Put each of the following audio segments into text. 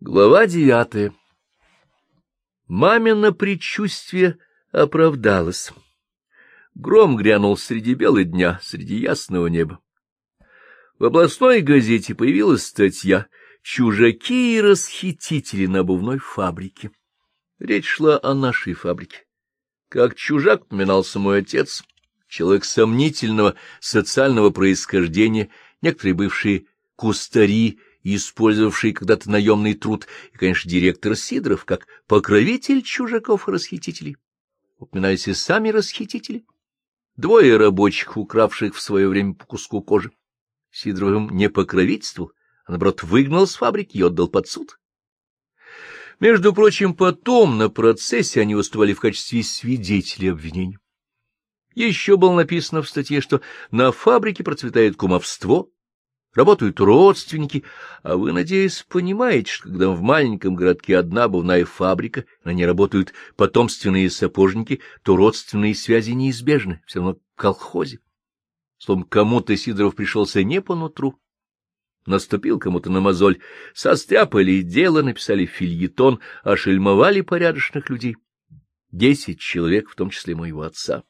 Глава девятая Мамино предчувствие оправдалось. Гром грянул среди бела дня, среди ясного неба. В областной газете появилась статья «Чужаки и расхитители на обувной фабрике». Речь шла о нашей фабрике. Как чужак поминался мой отец, человек сомнительного социального происхождения, некоторые бывшие кустари, использовавший когда-то наемный труд, и, конечно, директор Сидоров, как покровитель чужаков и расхитителей. Упоминались и сами расхитители. Двое рабочих, укравших в свое время по куску кожи. Сидоров им не покровительствовал, а, наоборот, выгнал с фабрики и отдал под суд. Между прочим, потом на процессе они выступали в качестве свидетелей обвинений. Еще было написано в статье, что на фабрике процветает кумовство, работают родственники, а вы, надеюсь, понимаете, что когда в маленьком городке одна обувная фабрика, на ней работают потомственные сапожники, то родственные связи неизбежны, все равно в колхозе. Словом, кому-то Сидоров пришелся не по нутру, наступил кому-то на мозоль, состряпали дело, написали фильетон, ошельмовали порядочных людей. Десять человек, в том числе моего отца.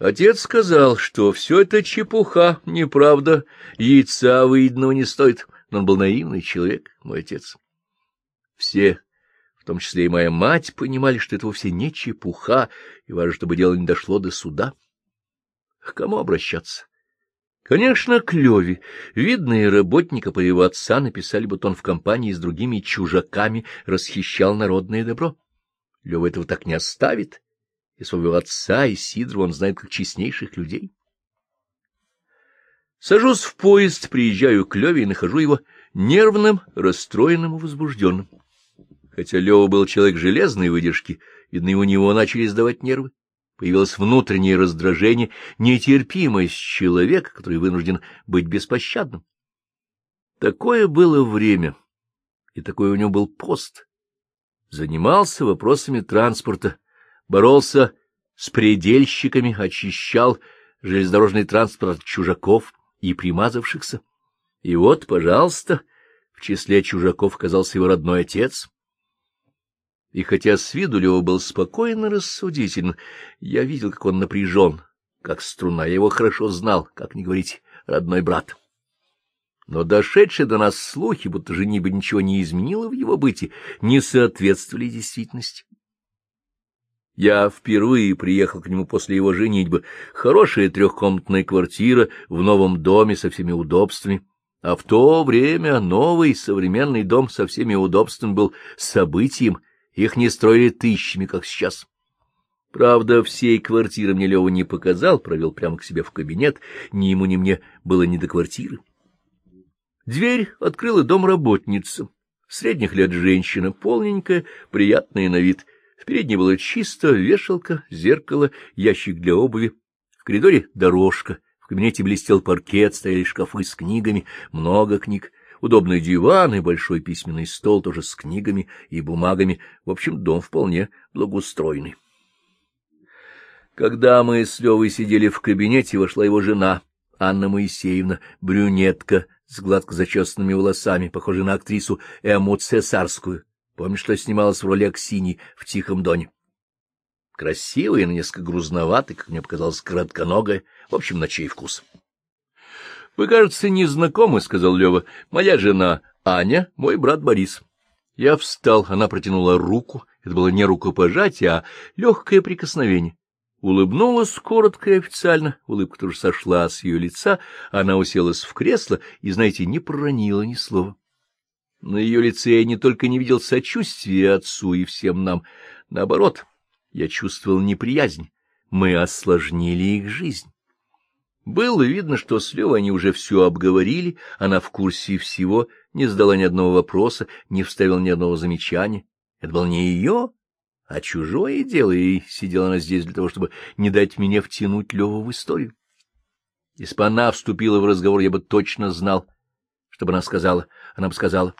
Отец сказал, что все это чепуха, неправда, яйца выеденного не стоит, но он был наивный человек, мой отец. Все, в том числе и моя мать, понимали, что это вовсе не чепуха, и важно, чтобы дело не дошло до суда. К кому обращаться? Конечно, к Леве. Видные работники по его отца написали, будто он в компании с другими чужаками расхищал народное добро. Лева этого так не оставит и своего отца, и Сидорова он знает как честнейших людей. Сажусь в поезд, приезжаю к Леве и нахожу его нервным, расстроенным и возбужденным. Хотя Лева был человек железной выдержки, видно, у него начали сдавать нервы. Появилось внутреннее раздражение, нетерпимость человека, который вынужден быть беспощадным. Такое было время, и такой у него был пост. Занимался вопросами транспорта, боролся с предельщиками, очищал железнодорожный транспорт от чужаков и примазавшихся. И вот, пожалуйста, в числе чужаков оказался его родной отец. И хотя с виду Лева был спокоен и рассудителен, я видел, как он напряжен, как струна, я его хорошо знал, как не говорить, родной брат. Но дошедшие до нас слухи, будто женитьба ничего не изменила в его быте, не соответствовали действительности. Я впервые приехал к нему после его женитьбы. Хорошая трехкомнатная квартира в новом доме со всеми удобствами. А в то время новый современный дом со всеми удобствами был событием, их не строили тысячами, как сейчас. Правда, всей квартиры мне Лева не показал, провел прямо к себе в кабинет, ни ему, ни мне было не до квартиры. Дверь открыла домработница, средних лет женщина, полненькая, приятная на вид — в передней было чисто, вешалка, зеркало, ящик для обуви. В коридоре дорожка, в кабинете блестел паркет, стояли шкафы с книгами, много книг, удобный диван и большой письменный стол тоже с книгами и бумагами. В общем, дом вполне благоустроенный. Когда мы с Левой сидели в кабинете, вошла его жена, Анна Моисеевна, брюнетка с гладко зачесанными волосами, похожая на актрису Эму Цесарскую. Помнишь, что снималась в роли Аксини в «Тихом доне»? Красивая, но несколько грузноватая, как мне показалось, коротконогая, в общем, на чей вкус. — Вы, кажется, не сказал Лева. — Моя жена Аня, мой брат Борис. Я встал, она протянула руку. Это было не рукопожатие, а легкое прикосновение. Улыбнулась коротко и официально, улыбка тоже сошла с ее лица, она уселась в кресло и, знаете, не проронила ни слова. На ее лице я не только не видел сочувствия отцу и всем нам, наоборот, я чувствовал неприязнь. Мы осложнили их жизнь. Было видно, что с Левой они уже все обговорили, она в курсе всего, не задала ни одного вопроса, не вставила ни одного замечания. Это было не ее, а чужое дело, и сидела она здесь для того, чтобы не дать мне втянуть Леву в историю. Если бы она вступила в разговор, я бы точно знал, что бы она сказала. Она бы сказала...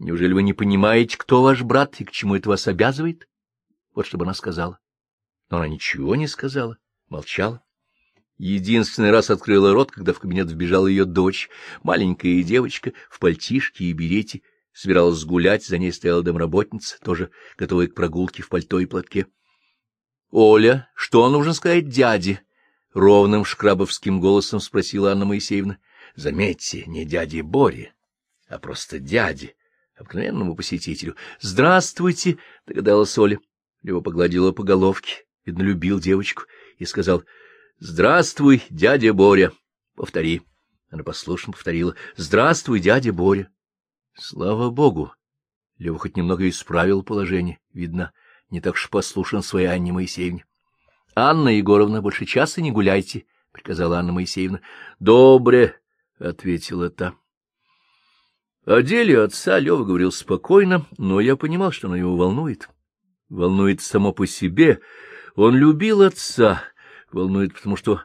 Неужели вы не понимаете, кто ваш брат и к чему это вас обязывает? Вот что бы она сказала. Но она ничего не сказала, молчала. Единственный раз открыла рот, когда в кабинет вбежала ее дочь, маленькая девочка в пальтишке и берете, собиралась гулять, за ней стояла домработница, тоже готовая к прогулке в пальто и платке. — Оля, что нужно сказать дяде? — ровным шкрабовским голосом спросила Анна Моисеевна. — Заметьте, не дяде Боре, а просто дяде, обыкновенному посетителю. — Здравствуйте, — догадалась Оля. Лева погладила по головке, видно, любил девочку, и сказал, — Здравствуй, дядя Боря. Повтори. Она послушно повторила, — Здравствуй, дядя Боря. Слава богу! Лева хоть немного исправил положение, видно, — не так уж послушан своей Анне Моисеевне. — Анна Егоровна, больше часа не гуляйте, — приказала Анна Моисеевна. — Добре, — ответила та. О деле отца Лева говорил спокойно, но я понимал, что она его волнует. Волнует само по себе. Он любил отца, волнует, потому что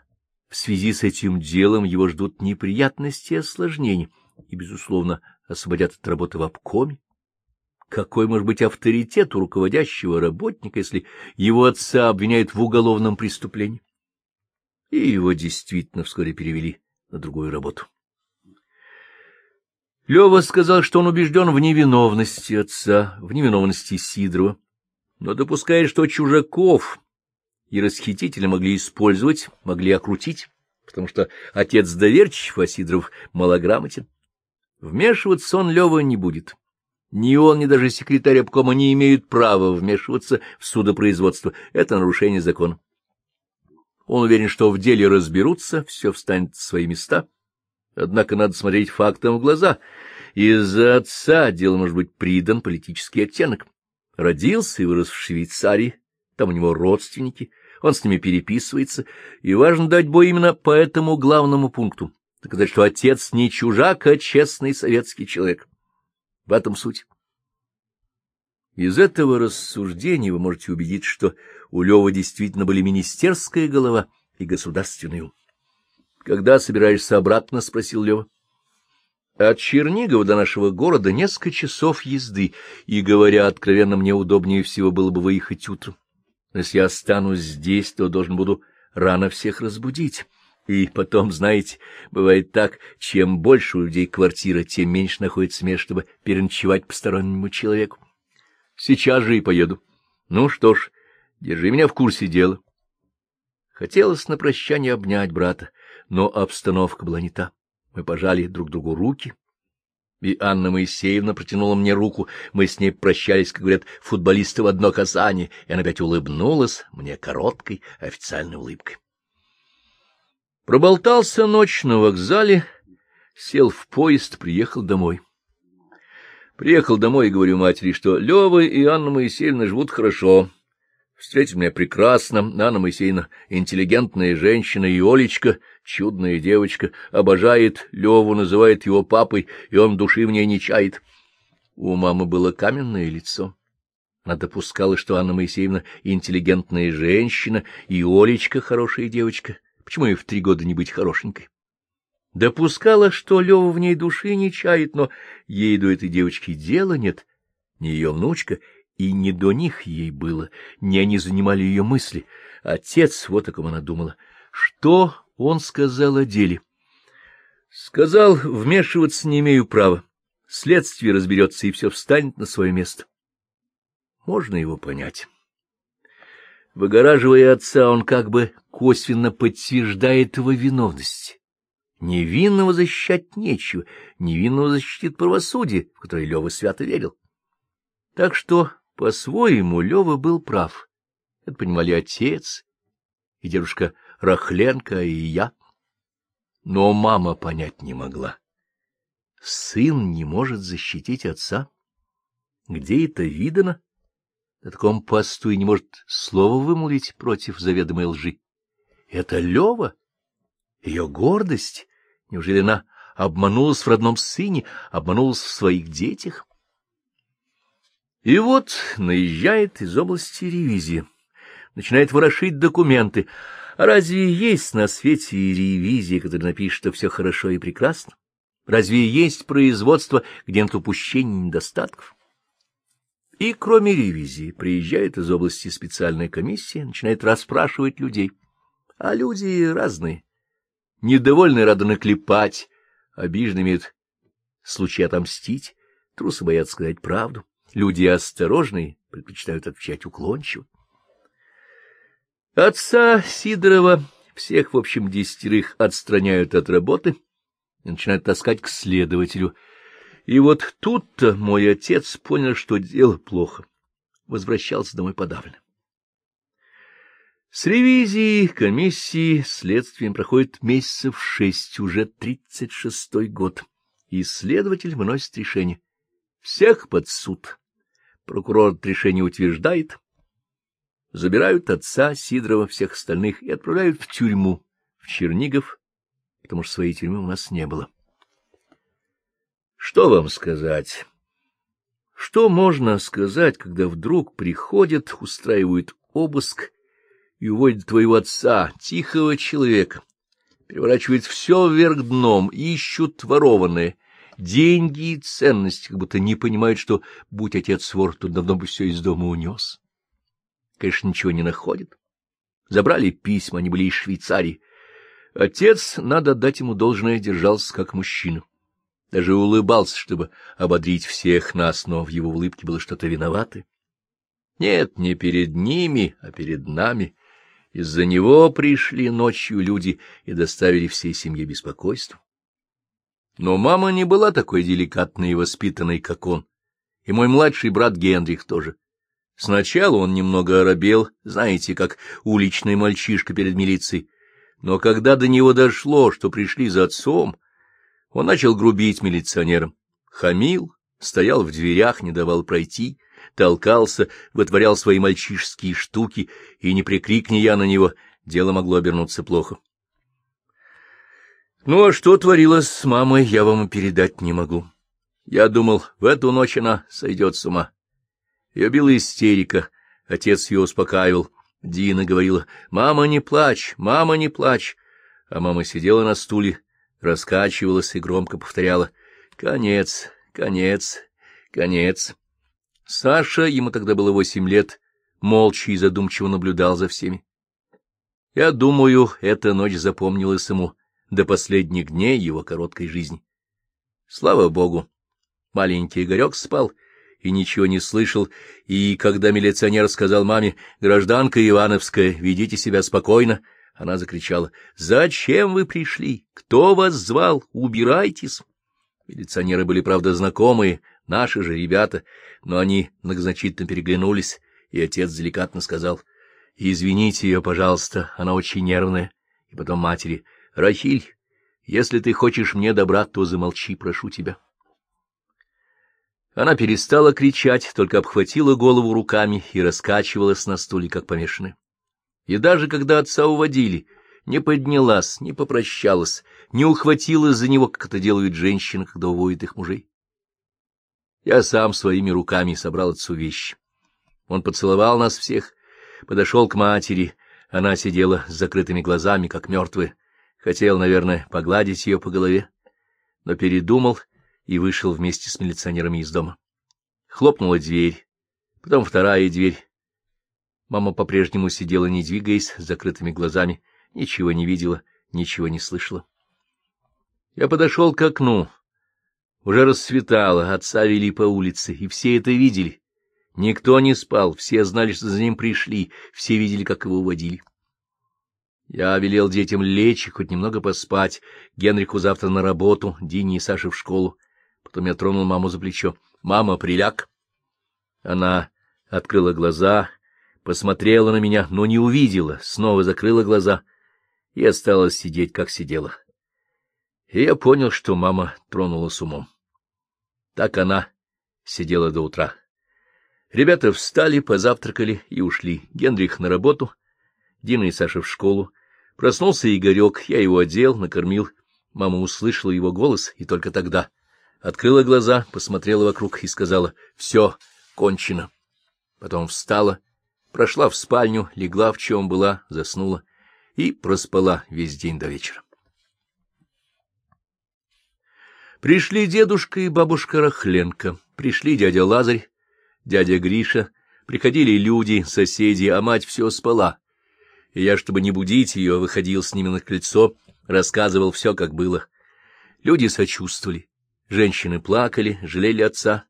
в связи с этим делом его ждут неприятности и осложнения, и, безусловно, освободят от работы в обкоме. Какой может быть авторитет у руководящего работника, если его отца обвиняют в уголовном преступлении? И его действительно вскоре перевели на другую работу. Лева сказал, что он убежден в невиновности отца, в невиновности Сидорова, но допускает, что чужаков и расхитителя могли использовать, могли окрутить, потому что отец доверчив, а Сидоров малограмотен. Вмешиваться он Лева не будет. Ни он, ни даже секретарь обкома не имеют права вмешиваться в судопроизводство. Это нарушение закона. Он уверен, что в деле разберутся, все встанет в свои места. Однако надо смотреть фактам в глаза. Из-за отца дело может быть придан политический оттенок. Родился и вырос в Швейцарии, там у него родственники, он с ними переписывается, и важно дать бой именно по этому главному пункту, доказать, что отец не чужак, а честный советский человек. В этом суть. Из этого рассуждения вы можете убедиться, что у Лёвы действительно были министерская голова и государственный ум. — Когда собираешься обратно? — спросил Лёва. — От Чернигова до нашего города несколько часов езды, и, говоря откровенно, мне удобнее всего было бы выехать утром. Но если я останусь здесь, то должен буду рано всех разбудить. И потом, знаете, бывает так, чем больше у людей квартира, тем меньше находится мест, чтобы переночевать постороннему человеку. Сейчас же и поеду. Ну что ж, держи меня в курсе дела. Хотелось на прощание обнять брата, но обстановка была не та. Мы пожали друг другу руки, и Анна Моисеевна протянула мне руку. Мы с ней прощались, как говорят футболисты, в одно касание, и она опять улыбнулась мне короткой официальной улыбкой. Проболтался ночь на вокзале, сел в поезд, приехал домой. Приехал домой и говорю матери, что Лёва и Анна Моисеевна живут хорошо. Встретил меня прекрасно, Анна Моисеевна интеллигентная женщина, и Олечка, чудная девочка, обожает Лёву, называет его папой, и он души в ней не чает. У мамы было каменное лицо. Она допускала, что Анна Моисеевна интеллигентная женщина, и Олечка хорошая девочка. Почему ей в три года не быть хорошенькой? Допускала, что Лёва в ней души не чает, но ей до этой девочки дела нет, не ее внучка, и не до них ей было, не они занимали ее мысли. Отец, вот о ком она думала. Что он сказал о деле? Сказал, вмешиваться не имею права. Следствие разберется, и все встанет на свое место. Можно его понять. Выгораживая отца, он как бы косвенно подтверждает его виновность. Невинного защищать нечего, невинного защитит правосудие, в которое Лева свято верил. Так что, по-своему, Лева был прав. Это понимали отец и дедушка Рахленко, и я. Но мама понять не могла. Сын не может защитить отца? Где это видано? На таком посту и не может слова вымолвить против заведомой лжи. Это Лева? Ее гордость? Неужели она обманулась в родном сыне, обманулась в своих детях? И вот наезжает из области ревизии, начинает ворошить документы. Разве есть на свете ревизия, которая напишет, что все хорошо и прекрасно? Разве есть производство, где нет упущений недостатков? И кроме ревизии приезжает из области специальная комиссия, начинает расспрашивать людей. А люди разные. Недовольные рады наклепать, обиженные имеют случай отомстить. Трусы боятся сказать правду. Люди осторожные предпочитают отвечать уклончиво. Отца Сидорова, всех, в общем, десятерых, отстраняют от работы и начинают таскать к следователю. И вот тут-то мой отец понял, что дело плохо. Возвращался домой подавлен. С ревизией, комиссии, следствием проходит месяцев шесть, уже тридцать шестой год, и следователь выносит решение. Всех под суд. Прокурор решение утверждает. Забирают отца Сидорова, всех остальных, и отправляют в тюрьму, в Чернигов, потому что своей тюрьмы у нас не было. Что вам сказать? Что можно сказать, когда вдруг приходят, устраивают обыск и уводят твоего отца, тихого человека, переворачивают все вверх дном, ищут ворованное, деньги и ценности, как будто не понимают, что, будь отец вор, то давно бы все из дома унес. Конечно, ничего не находят. Забрали письма, они были из Швейцарии. Отец, надо дать ему должное, держался как мужчина. Даже улыбался, чтобы ободрить всех нас, но в его улыбке было что-то виноватое. Нет, не перед ними, а перед нами. Из-за него пришли ночью люди и доставили всей семье беспокойство. Но мама не была такой деликатной и воспитанной, как он, и мой младший брат Генрих тоже. Сначала он немного оробел, знаете, как уличный мальчишка перед милицией, но когда до него дошло, что пришли за отцом, он начал грубить милиционерам, хамил, стоял в дверях, не давал пройти, толкался, вытворял свои мальчишеские штуки, и не прикрикни я на него, дело могло обернуться плохо. Ну, а что творилось с мамой, я вам передать не могу. Я думал, в эту ночь она сойдет с ума. Ее била истерика, отец ее успокаивал. Дина говорила, «Мама, не плачь, мама, не плачь». А мама сидела на стуле, раскачивалась и громко повторяла, «Конец, конец, конец». Саша, ему тогда было восемь лет, молча и задумчиво наблюдал за всеми. Я думаю, эта ночь запомнилась ему до последних дней его короткой жизни. Слава богу, маленький Игорек спал и ничего не слышал, и когда милиционер сказал маме «Гражданка Ивановская, ведите себя спокойно», она закричала «Зачем вы пришли? Кто вас звал? Убирайтесь!» Милиционеры были, правда, знакомые, наши же ребята, но они многозначительно переглянулись, и отец деликатно сказал, «Извините ее, пожалуйста, она очень нервная». И потом матери, «Рахиль, если ты хочешь мне добра, то замолчи, прошу тебя». Она перестала кричать, только обхватила голову руками и раскачивалась на стуле, как помешанная. И даже когда отца уводили, не поднялась, не попрощалась, не ухватилась за него, как это делают женщины, когда уводят их мужей. Я сам своими руками собрал отцу вещи. Он поцеловал нас всех, подошел к матери. Она сидела с закрытыми глазами, как мертвая. Хотел, наверное, погладить ее по голове, но передумал и вышел вместе с милиционерами из дома. Хлопнула дверь, потом вторая дверь. Мама по-прежнему сидела, не двигаясь, с закрытыми глазами, ничего не видела, ничего не слышала. Я подошел к окну. Уже расцветало, отца вели по улице, и все это видели. Никто не спал, все знали, что за ним пришли, все видели, как его уводили. Я велел детям лечь и хоть немного поспать, Генрику завтра на работу, Дине и Саше в школу. Потом я тронул маму за плечо. «Мама, приляг!» Она открыла глаза, посмотрела на меня, но не увидела, снова закрыла глаза и осталась сидеть, как сидела. И я понял, что мама тронула с умом. Так она сидела до утра. Ребята встали, позавтракали и ушли. Генрих на работу, Дина и Саша в школу. Проснулся Игорек, я его одел, накормил. Мама услышала его голос, и только тогда открыла глаза, посмотрела вокруг и сказала «Все, кончено». Потом встала, прошла в спальню, легла в чем была, заснула и проспала весь день до вечера. Пришли дедушка и бабушка Рахленко, пришли дядя Лазарь, дядя Гриша, приходили люди, соседи, а мать все спала. И я, чтобы не будить ее, выходил с ними на крыльцо, рассказывал все, как было. Люди сочувствовали, Женщины плакали, жалели отца.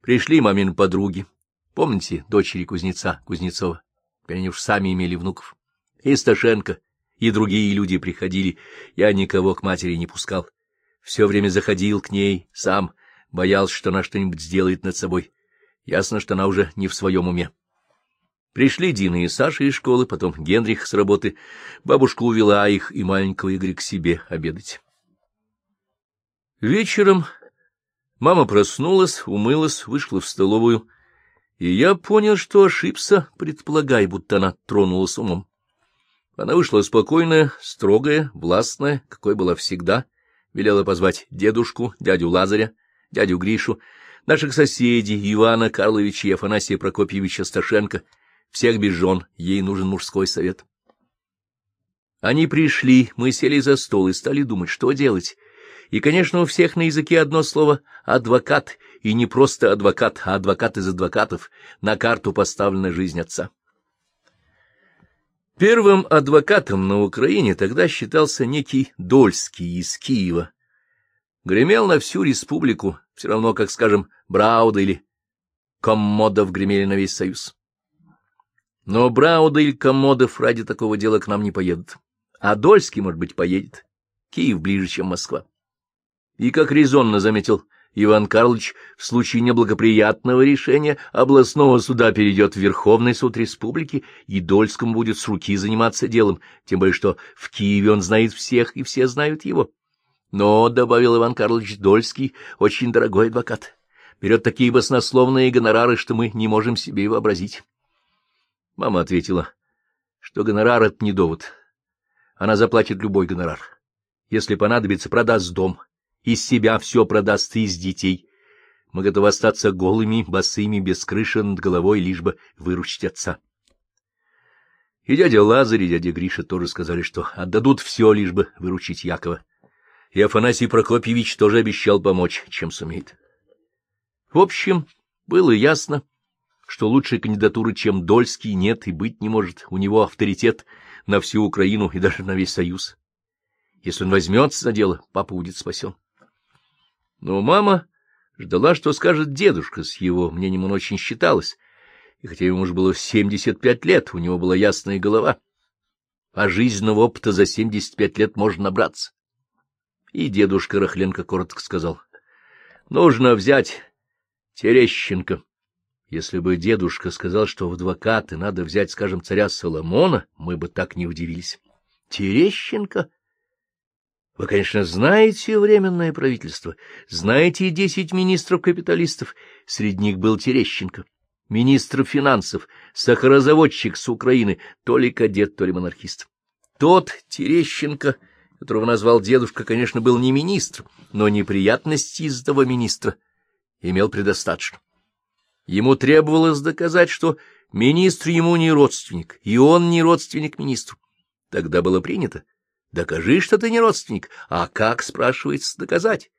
Пришли мамин подруги. Помните, дочери кузнеца Кузнецова? Теперь они уж сами имели внуков. И Сташенко, и другие люди приходили. Я никого к матери не пускал. Все время заходил к ней сам, боялся, что она что-нибудь сделает над собой. Ясно, что она уже не в своем уме. Пришли Дина и Саша из школы, потом Генрих с работы. Бабушка увела их и маленького Игоря к себе обедать. Вечером мама проснулась, умылась, вышла в столовую, и я понял, что ошибся, предполагая, будто она тронулась умом. Она вышла спокойная, строгая, властная, какой была всегда, велела позвать дедушку, дядю Лазаря, дядю Гришу, наших соседей Ивана Карловича и Афанасия Прокопьевича Сташенко, всех без жен, ей нужен мужской совет. Они пришли, мы сели за стол и стали думать, что делать. И, конечно, у всех на языке одно слово «адвокат», и не просто адвокат, а адвокат из адвокатов, на карту поставлена жизнь отца. Первым адвокатом на Украине тогда считался некий Дольский из Киева. Гремел на всю республику, все равно, как, скажем, Брауда или Коммодов гремели на весь Союз. Но Брауда или Коммодов ради такого дела к нам не поедут. А Дольский, может быть, поедет. Киев ближе, чем Москва. И, как резонно заметил Иван Карлович, в случае неблагоприятного решения областного суда перейдет в Верховный суд республики, и Дольскому будет с руки заниматься делом, тем более что в Киеве он знает всех, и все знают его. Но, — добавил Иван Карлович Дольский, — очень дорогой адвокат. Берет такие баснословные гонорары, что мы не можем себе вообразить. Мама ответила, что гонорар — это не довод. Она заплатит любой гонорар. Если понадобится, продаст дом. Из себя все продаст из детей. Мы готовы остаться голыми, босыми, без крыши над головой, лишь бы выручить отца. И дядя Лазарь, и дядя Гриша тоже сказали, что отдадут все, лишь бы выручить Якова. И Афанасий Прокопьевич тоже обещал помочь, чем сумеет. В общем, было ясно, что лучшей кандидатуры, чем Дольский, нет и быть не может. У него авторитет на всю Украину и даже на весь Союз. Если он возьмется за дело, папа будет спасен. Но мама ждала, что скажет дедушка, с его мнением он очень считалось. И хотя ему уже было семьдесят пять лет, у него была ясная голова. А жизненного опыта за семьдесят пять лет можно набраться. И дедушка Рахленко коротко сказал. — Нужно взять Терещенко. Если бы дедушка сказал, что в адвокаты надо взять, скажем, царя Соломона, мы бы так не удивились. Терещенко? Вы, конечно, знаете Временное правительство, знаете десять министров-капиталистов, среди них был Терещенко, министр финансов, сахарозаводчик с Украины, то ли кадет, то ли монархист. Тот Терещенко, которого назвал дедушка, конечно, был не министр, но неприятности из того министра имел предостаточно. Ему требовалось доказать, что министр ему не родственник, и он не родственник министру. Тогда было принято. Докажи, что ты не родственник. А как, спрашивается, доказать?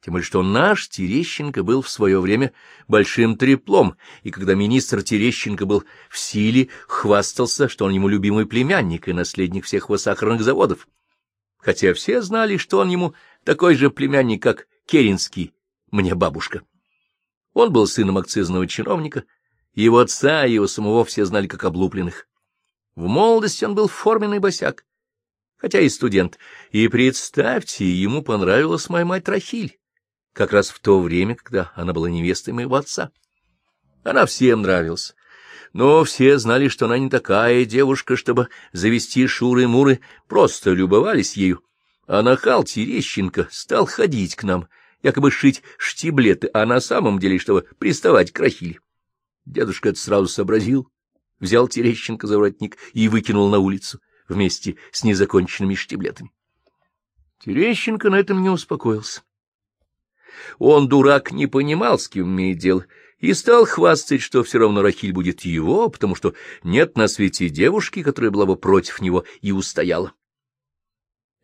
Тем более, что наш Терещенко был в свое время большим треплом, и когда министр Терещенко был в силе, хвастался, что он ему любимый племянник и наследник всех его сахарных заводов. Хотя все знали, что он ему такой же племянник, как Керенский, мне бабушка. Он был сыном акцизного чиновника, его отца и его самого все знали как облупленных. В молодости он был форменный босяк, хотя и студент. И представьте, ему понравилась моя мать Рахиль, как раз в то время, когда она была невестой моего отца. Она всем нравилась. Но все знали, что она не такая девушка, чтобы завести шуры-муры, просто любовались ею. А нахал Терещенко стал ходить к нам — якобы шить штиблеты, а на самом деле, чтобы приставать к Рахиле. Дедушка это сразу сообразил, взял Терещенко за воротник и выкинул на улицу вместе с незаконченными штиблетами. Терещенко на этом не успокоился. Он, дурак, не понимал, с кем имеет дело, и стал хвастать, что все равно Рахиль будет его, потому что нет на свете девушки, которая была бы против него и устояла.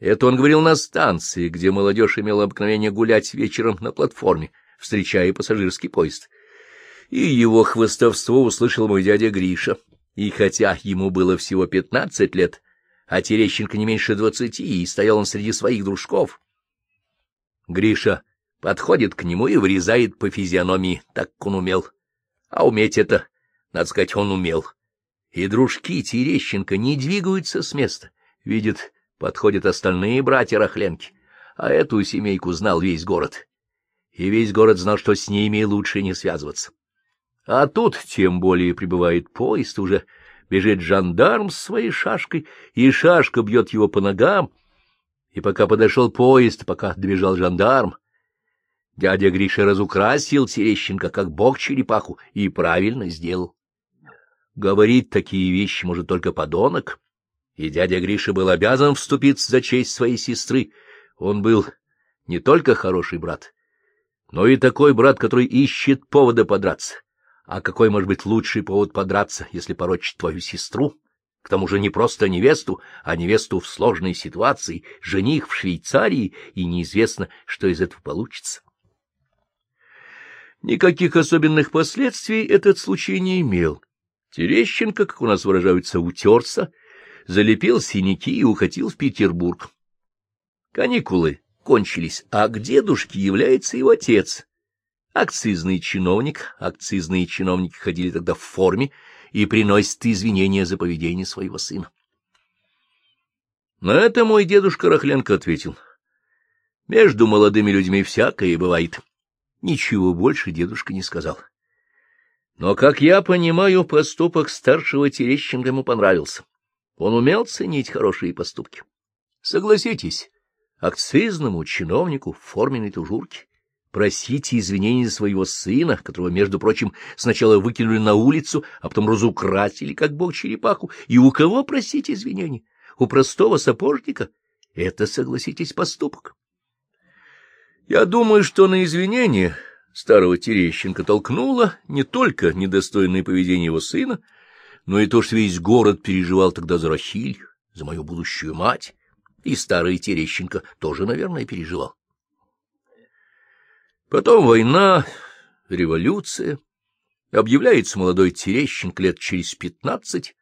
Это он говорил на станции, где молодежь имела обыкновение гулять вечером на платформе, встречая пассажирский поезд. И его хвостовство услышал мой дядя Гриша. И хотя ему было всего пятнадцать лет, а Терещенко не меньше двадцати, и стоял он среди своих дружков. Гриша подходит к нему и врезает по физиономии, так он умел. А уметь это, надо сказать, он умел. И дружки Терещенко не двигаются с места. Видят, подходят остальные братья Рахленки, а эту семейку знал весь город. И весь город знал, что с ними лучше не связываться. А тут тем более прибывает поезд, уже бежит жандарм с своей шашкой, и шашка бьет его по ногам. И пока подошел поезд, пока добежал жандарм, дядя Гриша разукрасил Терещенко, как бог черепаху, и правильно сделал. Говорить такие вещи может только подонок, и дядя Гриша был обязан вступиться за честь своей сестры. Он был не только хороший брат, но и такой брат, который ищет повода подраться. А какой может быть лучший повод подраться, если порочить твою сестру? К тому же не просто невесту, а невесту в сложной ситуации, жених в Швейцарии, и неизвестно, что из этого получится. Никаких особенных последствий этот случай не имел. Терещенко, как у нас выражаются, утерся, залепил синяки и укатил в Петербург. Каникулы кончились, а к дедушке является его отец. Акцизный чиновник, акцизные чиновники ходили тогда в форме и приносят извинения за поведение своего сына. На это мой дедушка Рахленко ответил. Между молодыми людьми всякое бывает. Ничего больше дедушка не сказал. Но, как я понимаю, поступок старшего Терещенко ему понравился. Он умел ценить хорошие поступки. Согласитесь, акцизному чиновнику в форменной тужурке просите извинений за своего сына, которого, между прочим, сначала выкинули на улицу, а потом разукрасили, как бог черепаху. И у кого просить извинений? У простого сапожника? Это, согласитесь, поступок. Я думаю, что на извинения старого Терещенко толкнуло не только недостойное поведение его сына, но и то, что весь город переживал тогда за Рахиль, за мою будущую мать, и старый Терещенко тоже, наверное, переживал. Потом война, революция, объявляется молодой Терещенко лет через пятнадцать,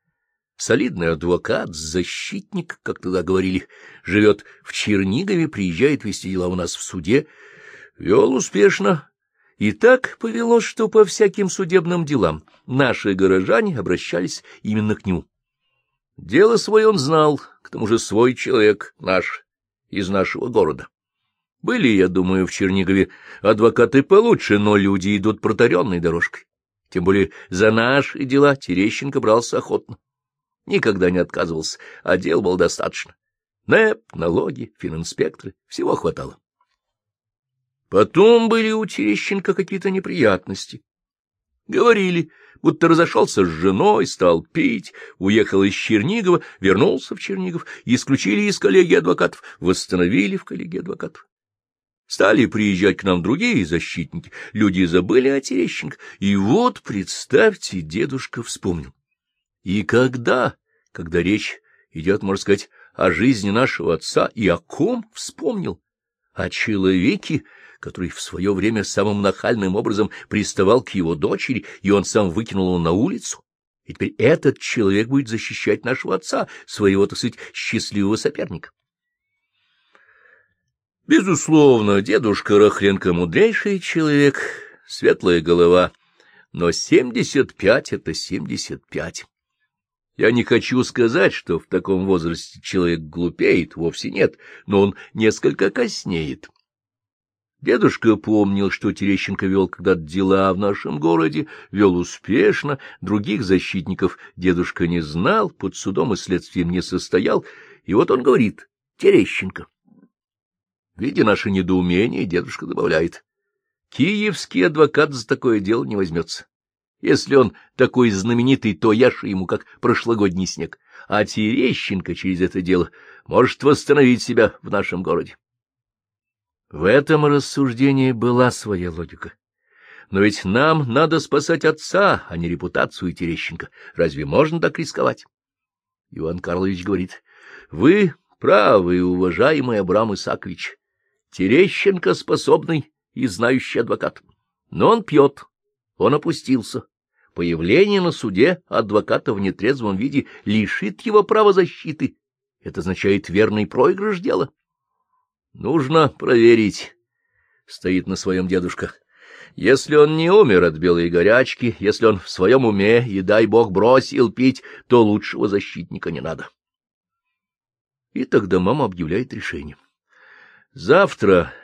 солидный адвокат, защитник, как тогда говорили, живет в Чернигове, приезжает вести дела у нас в суде, вел успешно и так повелось, что по всяким судебным делам наши горожане обращались именно к нему. Дело свое он знал, к тому же свой человек наш, из нашего города. Были, я думаю, в Чернигове адвокаты получше, но люди идут протаренной дорожкой. Тем более за наши дела Терещенко брался охотно. Никогда не отказывался, а дел было достаточно. НЭП, налоги, фининспекторы — всего хватало. Потом были у Терещенко какие-то неприятности. Говорили, будто разошелся с женой, стал пить, уехал из Чернигова, вернулся в Чернигов, исключили из коллегии адвокатов, восстановили в коллегии адвокатов. Стали приезжать к нам другие защитники, люди забыли о Терещенко, и вот, представьте, дедушка вспомнил. И когда, когда речь идет, можно сказать, о жизни нашего отца, и о ком вспомнил? О человеке, который в свое время самым нахальным образом приставал к его дочери, и он сам выкинул его на улицу. И теперь этот человек будет защищать нашего отца, своего, так сказать, счастливого соперника. Безусловно, дедушка Рахленко мудрейший человек, светлая голова, но семьдесят пять — это семьдесят пять. Я не хочу сказать, что в таком возрасте человек глупеет, вовсе нет, но он несколько коснеет. Дедушка помнил, что Терещенко вел когда-то дела в нашем городе, вел успешно, других защитников дедушка не знал, под судом и следствием не состоял, и вот он говорит «Терещенко». Видя наше недоумение, дедушка добавляет «Киевский адвокат за такое дело не возьмется. Если он такой знаменитый, то яша ему, как прошлогодний снег, а Терещенко через это дело может восстановить себя в нашем городе». В этом рассуждении была своя логика. Но ведь нам надо спасать отца, а не репутацию Терещенко. Разве можно так рисковать? Иван Карлович говорит, — Вы правы, уважаемый Абрам Исакович. Терещенко способный и знающий адвокат. Но он пьет, он опустился. Появление на суде адвоката в нетрезвом виде лишит его права защиты. Это означает верный проигрыш дела. Нужно проверить, стоит на своем дедушка. Если он не умер от белой горячки, если он в своем уме и, дай бог, бросил пить, то лучшего защитника не надо. И тогда мама объявляет решение. Завтра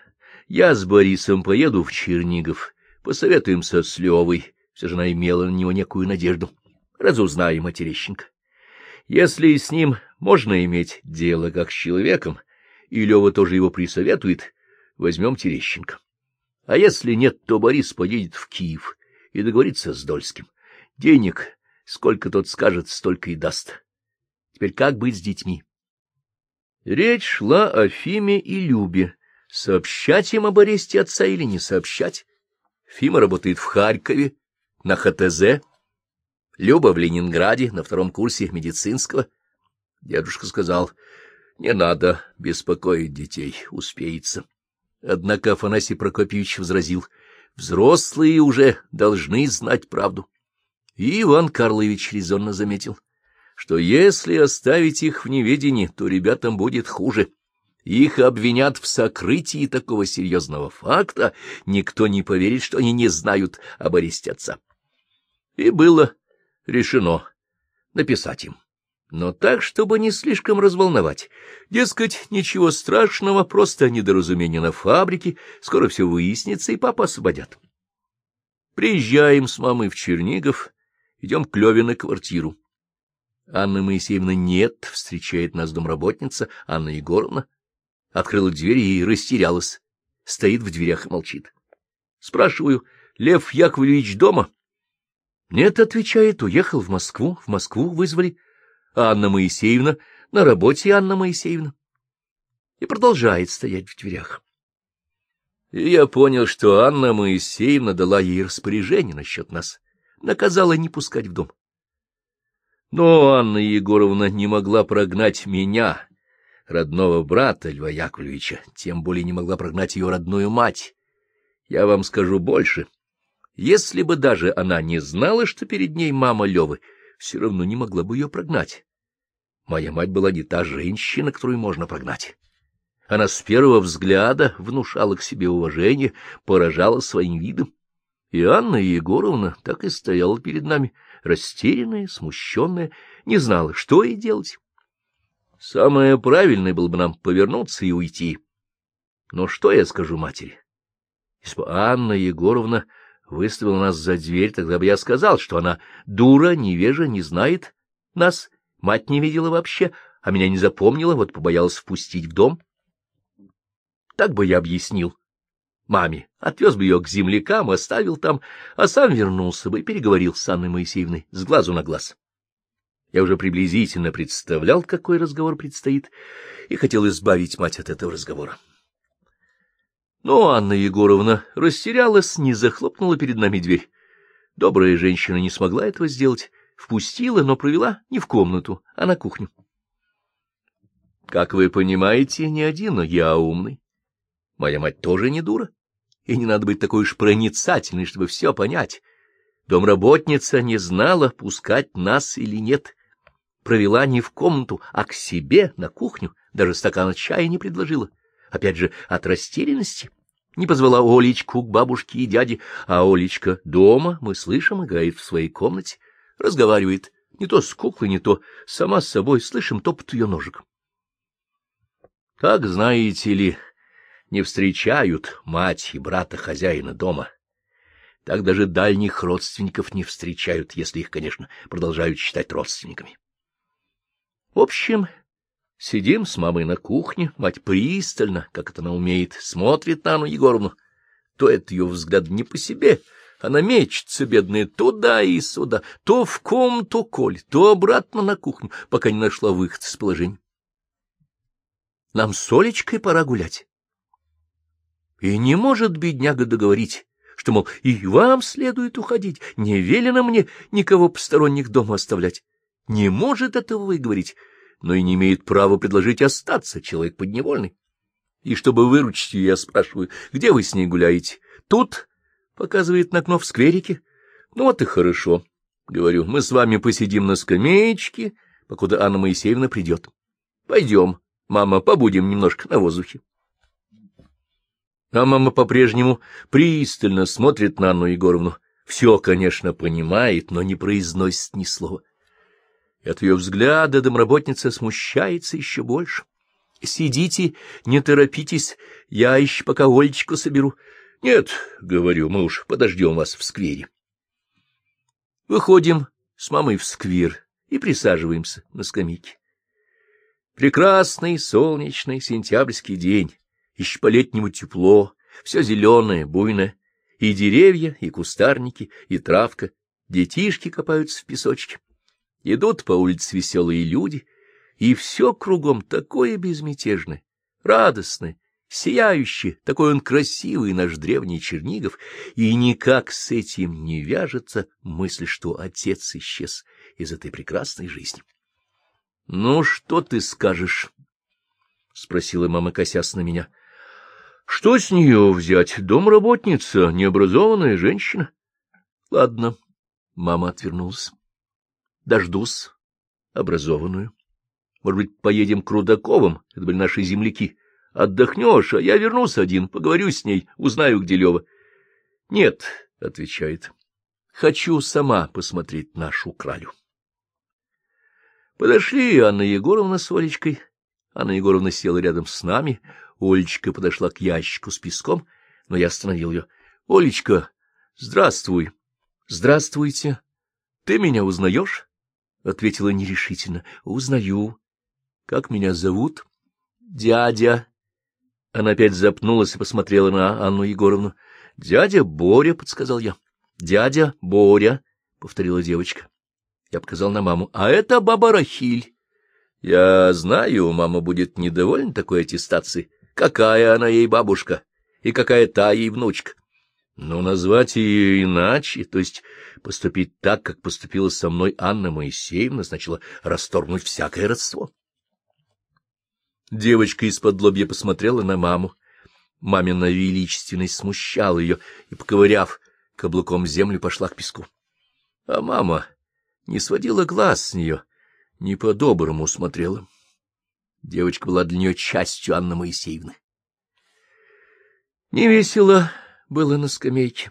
я с Борисом поеду в Чернигов, посоветуемся с Левой, все же она имела на него некую надежду. Разузнаем о Терещенко. Если с ним можно иметь дело как с человеком, и Лева тоже его присоветует, возьмем Терещенко. А если нет, то Борис поедет в Киев и договорится с Дольским. Денег, сколько тот скажет, столько и даст. Теперь как быть с детьми? Речь шла о Фиме и Любе. Сообщать им об аресте отца или не сообщать? Фима работает в Харькове, на ХТЗ, Люба в Ленинграде, на втором курсе медицинского. Дедушка сказал, не надо беспокоить детей, успеется. Однако Афанасий Прокопьевич возразил, взрослые уже должны знать правду. И Иван Карлович резонно заметил, что если оставить их в неведении, то ребятам будет хуже. Их обвинят в сокрытии такого серьезного факта, никто не поверит, что они не знают об аресте отца. И было решено написать им. Но так, чтобы не слишком разволновать. Дескать, ничего страшного, просто недоразумение на фабрике, скоро все выяснится, и папа освободят. Приезжаем с мамой в Чернигов, идем к Леве на квартиру. Анна Моисеевна нет, встречает нас домработница Анна Егоровна. Открыла дверь и растерялась. Стоит в дверях и молчит. Спрашиваю, Лев Яковлевич дома? Нет, отвечает, уехал в Москву, в Москву вызвали. А Анна Моисеевна, на работе Анна Моисеевна. И продолжает стоять в дверях. И я понял, что Анна Моисеевна дала ей распоряжение насчет нас, наказала не пускать в дом. Но Анна Егоровна не могла прогнать меня, родного брата Льва Яковлевича, тем более не могла прогнать ее родную мать. Я вам скажу больше. Если бы даже она не знала, что перед ней мама Левы, все равно не могла бы ее прогнать. Моя мать была не та женщина, которую можно прогнать. Она с первого взгляда внушала к себе уважение, поражала своим видом. И Анна Егоровна так и стояла перед нами, растерянная, смущенная, не знала, что ей делать. Самое правильное было бы нам повернуться и уйти. Но что я скажу матери? Если бы Анна Егоровна выставила нас за дверь, тогда бы я сказал, что она дура, невежа, не знает нас, мать не видела вообще, а меня не запомнила, вот побоялась впустить в дом. Так бы я объяснил маме, отвез бы ее к землякам, оставил там, а сам вернулся бы и переговорил с Анной Моисеевной с глазу на глаз. Я уже приблизительно представлял, какой разговор предстоит, и хотел избавить мать от этого разговора. Но Анна Егоровна растерялась, не захлопнула перед нами дверь. Добрая женщина не смогла этого сделать, впустила, но провела не в комнату, а на кухню. Как вы понимаете, не один я умный. Моя мать тоже не дура, и не надо быть такой уж проницательной, чтобы все понять. Домработница не знала, пускать нас или нет. Провела не в комнату, а к себе на кухню, даже стакана чая не предложила опять же, от растерянности. Не позвала Олечку к бабушке и дяде, а Олечка дома, мы слышим, играет в своей комнате, разговаривает не то с куклой, не то сама с собой, слышим топот ее ножек. Так, знаете ли, не встречают мать и брата хозяина дома. Так даже дальних родственников не встречают, если их, конечно, продолжают считать родственниками. В общем, Сидим с мамой на кухне, мать пристально, как это она умеет, смотрит на Анну Егоровну. То это ее взгляд не по себе, она мечется, бедная, туда и сюда, то в комнату Коль, то обратно на кухню, пока не нашла выход из положения. Нам с Олечкой пора гулять. И не может бедняга договорить, что, мол, и вам следует уходить, не велено мне никого посторонних дома оставлять. Не может этого выговорить но и не имеет права предложить остаться, человек подневольный. И чтобы выручить ее, я спрашиваю, где вы с ней гуляете? Тут, — показывает на окно в скверике. Ну вот и хорошо, — говорю, — мы с вами посидим на скамеечке, покуда Анна Моисеевна придет. Пойдем, мама, побудем немножко на воздухе. А мама по-прежнему пристально смотрит на Анну Егоровну. Все, конечно, понимает, но не произносит ни слова. И от ее взгляда домработница смущается еще больше. — Сидите, не торопитесь, я еще пока Олечку соберу. — Нет, — говорю, — мы уж подождем вас в сквере. Выходим с мамой в сквер и присаживаемся на скамейке. Прекрасный солнечный сентябрьский день, еще по-летнему тепло, все зеленое, буйное, и деревья, и кустарники, и травка, детишки копаются в песочке. Идут по улице веселые люди, и все кругом такое безмятежное, радостное, сияющее, такой он красивый, наш древний Чернигов, и никак с этим не вяжется мысль, что отец исчез из этой прекрасной жизни. — Ну, что ты скажешь? — спросила мама, косясь на меня. — Что с нее взять? Домработница, необразованная женщина. — Ладно, — мама отвернулась. — Дождусь образованную. Может быть, поедем к Рудаковым, это были наши земляки. Отдохнешь, а я вернусь один, поговорю с ней, узнаю, где Лева. — Нет, — отвечает, — хочу сама посмотреть нашу кралю. Подошли Анна Егоровна с Олечкой. Анна Егоровна села рядом с нами. Олечка подошла к ящику с песком, но я остановил ее. — Олечка, здравствуй. — Здравствуйте. — Ты меня узнаешь? — ответила нерешительно. — Узнаю. — Как меня зовут? — Дядя. Она опять запнулась и посмотрела на Анну Егоровну. — Дядя Боря, — подсказал я. — Дядя Боря, — повторила девочка. Я показал на маму. — А это баба Рахиль. Я знаю, мама будет недовольна такой аттестацией. Какая она ей бабушка и какая та ей внучка. Но назвать ее иначе, то есть поступить так, как поступила со мной Анна Моисеевна, значило расторгнуть всякое родство. Девочка из-под лобья посмотрела на маму. Мамина величественность смущала ее, и, поковыряв каблуком землю, пошла к песку. А мама не сводила глаз с нее, не по-доброму смотрела. Девочка была для нее частью Анны Моисеевны. Не весело было на скамейке.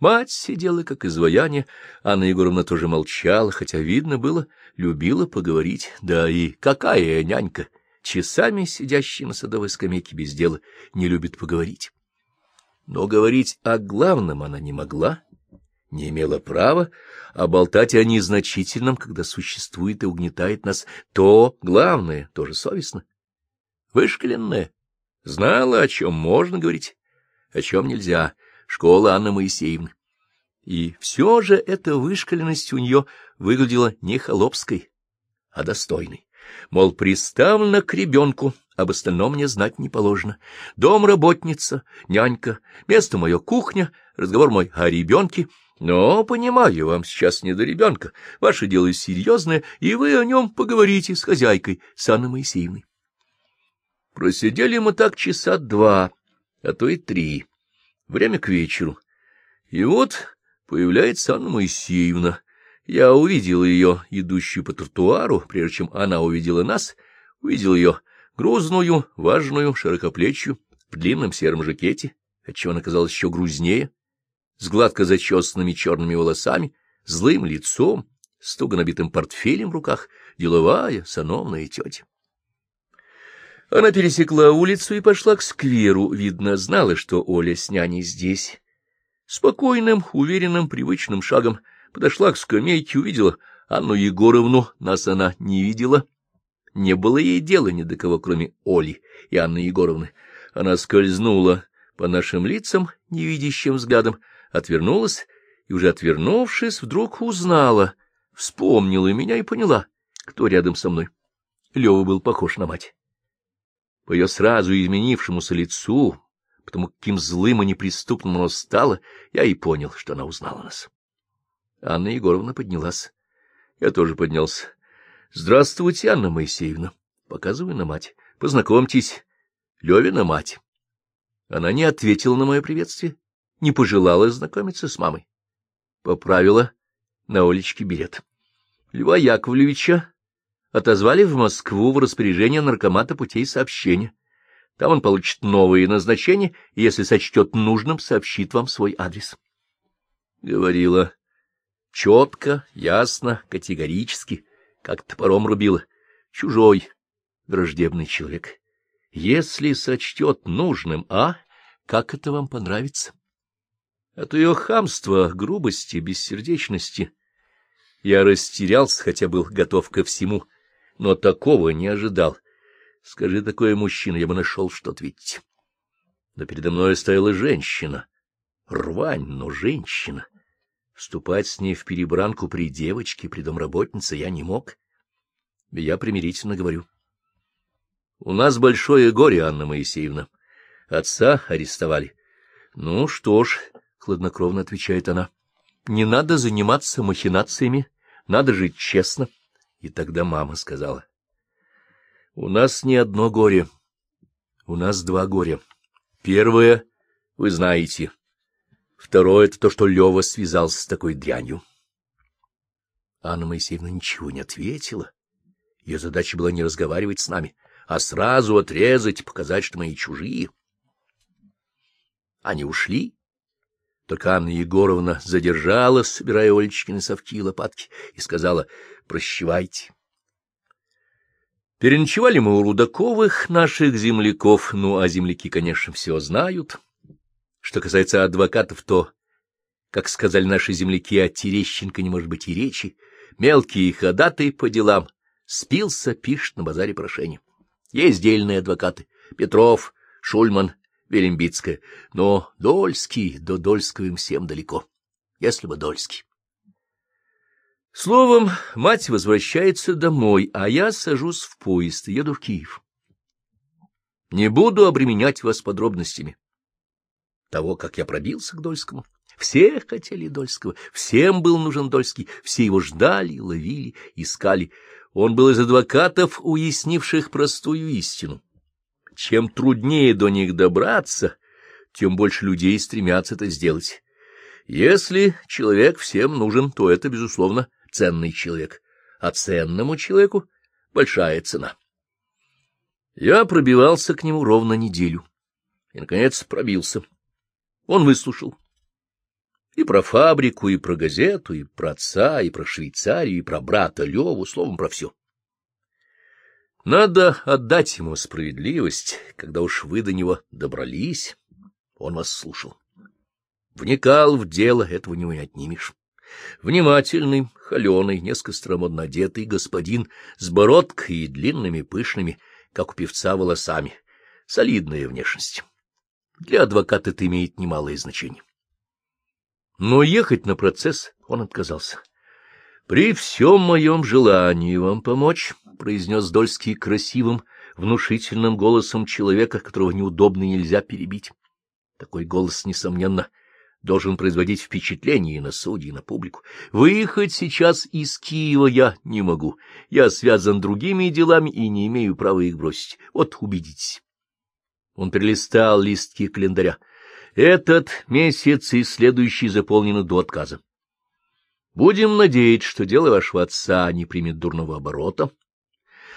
Мать сидела, как изваяние, Анна Егоровна тоже молчала, хотя, видно было, любила поговорить. Да и какая нянька, часами сидящая на садовой скамейке без дела, не любит поговорить. Но говорить о главном она не могла, не имела права, а болтать о незначительном, когда существует и угнетает нас, то главное, тоже совестно. Вышкаленная, знала, о чем можно говорить, о чем нельзя, школа Анны Моисеевны. И все же эта вышкаленность у нее выглядела не холопской, а достойной. Мол, приставлена к ребенку, об остальном мне знать не положено. Дом работница, нянька, место мое кухня, разговор мой о ребенке — но, понимаю, вам сейчас не до ребенка. Ваше дело серьезное, и вы о нем поговорите с хозяйкой, с Анной Моисеевной. Просидели мы так часа два, а то и три. Время к вечеру. И вот появляется Анна Моисеевна. Я увидел ее, идущую по тротуару, прежде чем она увидела нас, увидел ее грузную, важную, широкоплечью, в длинном сером жакете, отчего она казалась еще грузнее, с гладко зачесанными черными волосами, злым лицом, с туго набитым портфелем в руках, деловая, сановная тетя. Она пересекла улицу и пошла к скверу, видно, знала, что Оля с няней здесь. Спокойным, уверенным, привычным шагом подошла к скамейке, увидела Анну Егоровну, нас она не видела. Не было ей дела ни до кого, кроме Оли и Анны Егоровны. Она скользнула по нашим лицам невидящим взглядом, отвернулась и, уже отвернувшись, вдруг узнала, вспомнила меня и поняла, кто рядом со мной. Лева был похож на мать. По ее сразу изменившемуся лицу, потому каким злым и неприступным оно стало, я и понял, что она узнала нас. Анна Егоровна поднялась. Я тоже поднялся. — Здравствуйте, Анна Моисеевна. Показываю на мать. Познакомьтесь, Левина мать. Она не ответила на мое приветствие, не пожелала знакомиться с мамой. Поправила на Олечке билет. Льва Яковлевича отозвали в Москву в распоряжение наркомата путей сообщения. Там он получит новые назначения, и, если сочтет нужным, сообщит вам свой адрес. Говорила четко, ясно, категорически, как топором рубила. Чужой, враждебный человек. Если сочтет нужным, а как это вам понравится? От ее хамства, грубости, бессердечности я растерялся, хотя был готов ко всему, но такого не ожидал — Скажи такое мужчина, я бы нашел, что ответить. Но передо мной стояла женщина. Рвань, но женщина. Вступать с ней в перебранку при девочке, при домработнице я не мог. Я примирительно говорю. У нас большое горе, Анна Моисеевна. Отца арестовали. Ну что ж, — хладнокровно отвечает она, — не надо заниматься махинациями, надо жить честно. И тогда мама сказала. У нас не одно горе. У нас два горя. Первое — вы знаете. Второе — это то, что Лева связался с такой дрянью. Анна Моисеевна ничего не ответила. Ее задача была не разговаривать с нами, а сразу отрезать, показать, что мы и чужие. Они ушли. Только Анна Егоровна задержалась, собирая Олечкины совки и лопатки, и сказала «Прощевайте». Переночевали мы у Рудаковых, наших земляков, ну, а земляки, конечно, все знают. Что касается адвокатов, то, как сказали наши земляки, о Терещенко не может быть и речи. Мелкие ходатай по делам. Спился, пишет на базаре прошение. Есть дельные адвокаты. Петров, Шульман, Велимбицкая. Но Дольский, до Дольского им всем далеко. Если бы Дольский. Словом, мать возвращается домой, а я сажусь в поезд и еду в Киев. Не буду обременять вас подробностями того, как я пробился к Дольскому. Все хотели Дольского, всем был нужен Дольский, все его ждали, ловили, искали. Он был из адвокатов, уяснивших простую истину. Чем труднее до них добраться, тем больше людей стремятся это сделать. Если человек всем нужен, то это, безусловно, ценный человек, а ценному человеку большая цена. Я пробивался к нему ровно неделю и, наконец, пробился. Он выслушал. И про фабрику, и про газету, и про отца, и про Швейцарию, и про брата Леву, словом, про все. Надо отдать ему справедливость, когда уж вы до него добрались, он вас слушал. Вникал в дело, этого не отнимешь. Внимательный, холеный, несколько старомодно одетый господин с бородкой и длинными пышными, как у певца, волосами. Солидная внешность. Для адвоката это имеет немалое значение. Но ехать на процесс он отказался. — При всем моем желании вам помочь, — произнес Дольский красивым, внушительным голосом человека, которого неудобно и нельзя перебить. Такой голос, несомненно, — должен производить впечатление и на судьи, и на публику. Выехать сейчас из Киева я не могу. Я связан другими делами и не имею права их бросить. Вот убедитесь. Он перелистал листки календаря. Этот месяц и следующий заполнены до отказа. Будем надеяться, что дело вашего отца не примет дурного оборота.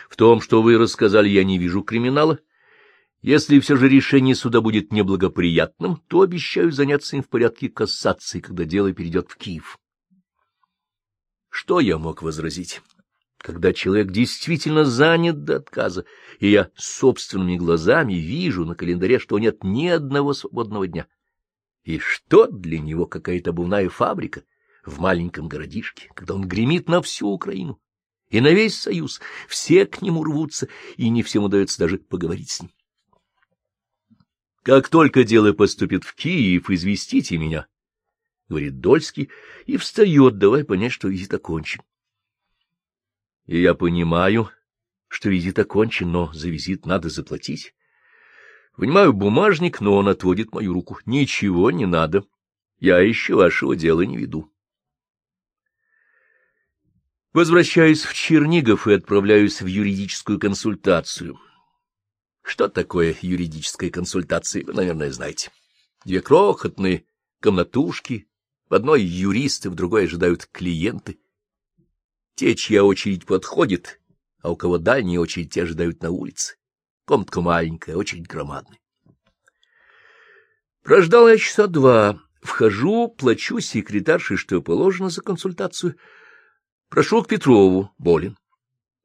В том, что вы рассказали, я не вижу криминала. Если все же решение суда будет неблагоприятным, то обещаю заняться им в порядке кассации, когда дело перейдет в Киев. Что я мог возразить? Когда человек действительно занят до отказа, и я собственными глазами вижу на календаре, что нет ни одного свободного дня. И что для него какая-то обувная фабрика в маленьком городишке, когда он гремит на всю Украину и на весь Союз, все к нему рвутся, и не всем удается даже поговорить с ним. Как только дело поступит в Киев, известите меня, — говорит Дольский, и встает, давай понять, что визит окончен. И я понимаю, что визит окончен, но за визит надо заплатить. Вынимаю бумажник, но он отводит мою руку. Ничего не надо. Я еще вашего дела не веду. Возвращаюсь в Чернигов и отправляюсь в юридическую консультацию. Что такое юридическая консультация, вы, наверное, знаете. Две крохотные комнатушки, в одной юристы, в другой ожидают клиенты. Те, чья очередь подходит, а у кого дальняя очередь, те ожидают на улице. Комнатка маленькая, очень громадная. Прождал я часа два. Вхожу, плачу секретарше, что положено за консультацию. Прошу к Петрову, болен.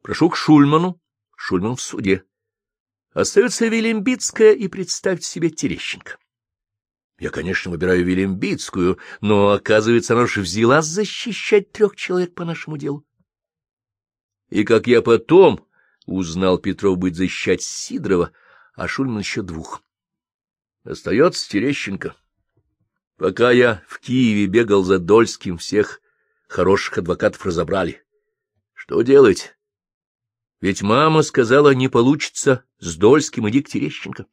Прошу к Шульману, Шульман в суде. Остается Велимбицкая и представьте себе Терещенко. Я, конечно, выбираю Велимбицкую, но, оказывается, она же взялась защищать трех человек по нашему делу. И как я потом узнал, Петров будет защищать Сидорова, а Шульман еще двух. Остается Терещенко. Пока я в Киеве бегал за Дольским, всех хороших адвокатов разобрали. Что делать? Ведь мама сказала, не получится с Дольским, иди к Терещенко.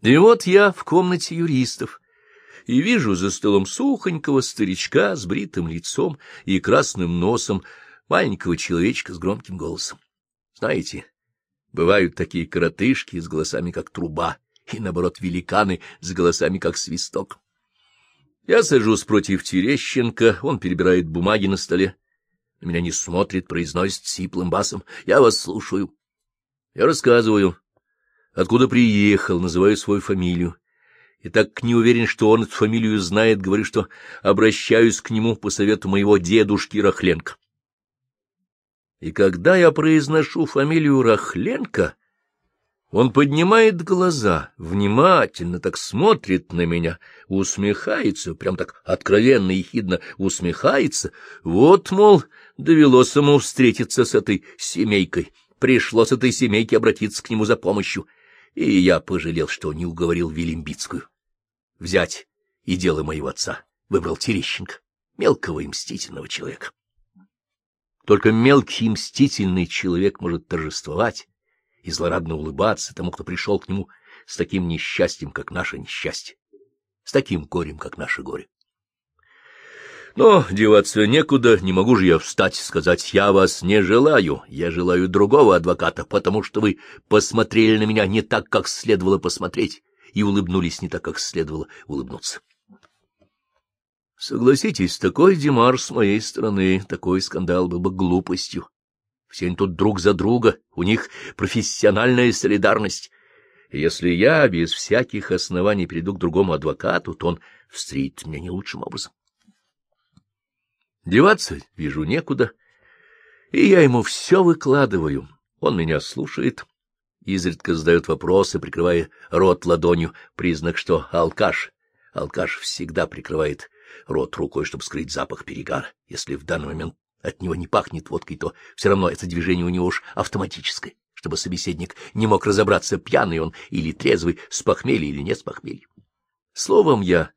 И вот я в комнате юристов и вижу за столом сухонького старичка с бритым лицом и красным носом, маленького человечка с громким голосом. Знаете, бывают такие коротышки с голосами, как труба, и, наоборот, великаны с голосами, как свисток. Я сажусь против Терещенко, он перебирает бумаги на столе, на меня не смотрит, произносит сиплым басом. Я вас слушаю. Я рассказываю, откуда приехал, называю свою фамилию. И так не уверен, что он эту фамилию знает, говорю, что обращаюсь к нему по совету моего дедушки Рахленко. И когда я произношу фамилию Рахленко, он поднимает глаза, внимательно так смотрит на меня, усмехается, прям так откровенно и хидно усмехается. Вот, мол, довелось ему встретиться с этой семейкой, пришлось этой семейке обратиться к нему за помощью, и я пожалел, что не уговорил Велимбицкую. Взять и дело моего отца выбрал Терещенко, мелкого и мстительного человека. Только мелкий и мстительный человек может торжествовать, и злорадно улыбаться тому, кто пришел к нему с таким несчастьем, как наше несчастье, с таким горем, как наше горе. Но деваться некуда, не могу же я встать и сказать, я вас не желаю, я желаю другого адвоката, потому что вы посмотрели на меня не так, как следовало посмотреть, и улыбнулись не так, как следовало улыбнуться. Согласитесь, такой демар с моей стороны, такой скандал был бы глупостью. Все они тут друг за друга, у них профессиональная солидарность. Если я без всяких оснований приду к другому адвокату, то он встретит меня не лучшим образом. Деваться вижу некуда, и я ему все выкладываю. Он меня слушает, изредка задает вопросы, прикрывая рот ладонью, признак, что алкаш. Алкаш всегда прикрывает рот рукой, чтобы скрыть запах перегара, если в данный момент от него не пахнет водкой, то все равно это движение у него уж автоматическое, чтобы собеседник не мог разобраться, пьяный он или трезвый, с похмелья или не с похмелья. Словом, я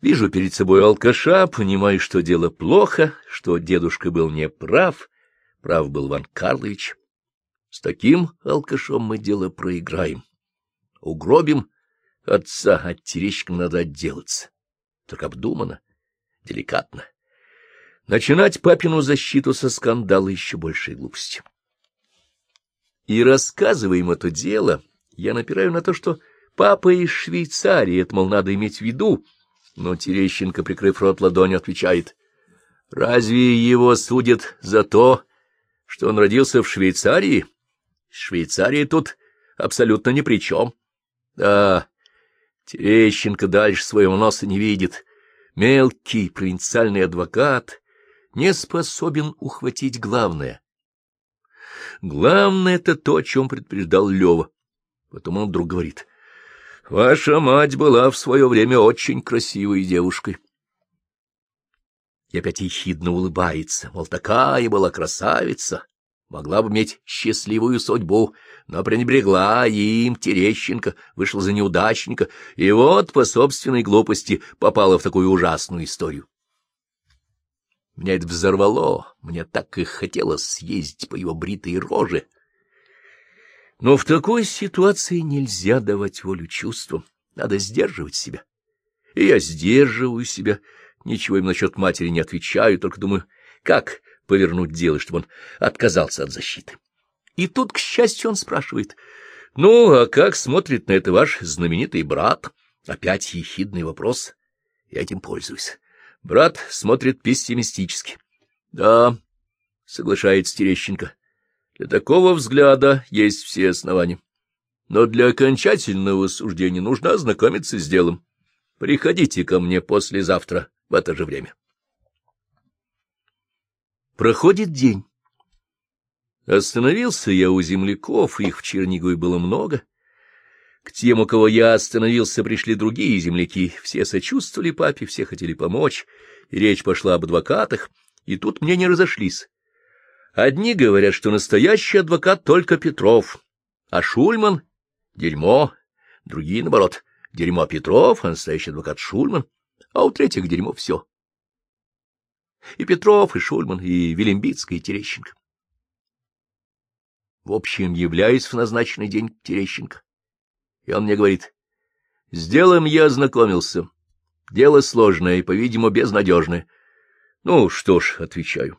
вижу перед собой алкаша, понимаю, что дело плохо, что дедушка был неправ, прав был Иван Карлович. С таким алкашом мы дело проиграем. Угробим отца, от терещикам надо отделаться. Только обдуманно, деликатно. Начинать папину защиту со скандала еще большей глупости. И рассказывая им это дело, я напираю на то, что папа из Швейцарии, это, мол, надо иметь в виду, но Терещенко, прикрыв рот ладонью, отвечает, «Разве его судят за то, что он родился в Швейцарии? Швейцария тут абсолютно ни при чем». Да, Терещенко дальше своего носа не видит. Мелкий провинциальный адвокат — не способен ухватить главное. Главное — это то, о чем предупреждал Лева. Потом он вдруг говорит, — Ваша мать была в свое время очень красивой девушкой. И опять ехидно улыбается, мол, такая была красавица, могла бы иметь счастливую судьбу, но пренебрегла им, Терещенко, вышла за неудачника, и вот по собственной глупости попала в такую ужасную историю. Меня это взорвало, мне так и хотелось съездить по его бритой роже. Но в такой ситуации нельзя давать волю чувствам, надо сдерживать себя. И я сдерживаю себя, ничего им насчет матери не отвечаю, только думаю, как повернуть дело, чтобы он отказался от защиты. И тут, к счастью, он спрашивает, «Ну, а как смотрит на это ваш знаменитый брат?» Опять ехидный вопрос. Я этим пользуюсь. Брат смотрит пессимистически. — Да, — соглашается Терещенко. Для такого взгляда есть все основания. Но для окончательного суждения нужно ознакомиться с делом. Приходите ко мне послезавтра в это же время. Проходит день. Остановился я у земляков, их в Чернигове было много. К тем, у кого я остановился, пришли другие земляки. Все сочувствовали папе, все хотели помочь, и речь пошла об адвокатах, и тут мне не разошлись. Одни говорят, что настоящий адвокат только Петров, а Шульман — дерьмо, другие, наоборот, дерьмо Петров, а настоящий адвокат Шульман, а у третьих дерьмо все. И Петров, и Шульман, и Велимбицкая, и Терещенко. В общем, являюсь в назначенный день Терещенко. И он мне говорит, с делом я ознакомился. Дело сложное и, по-видимому, безнадежное. Ну что ж, отвечаю,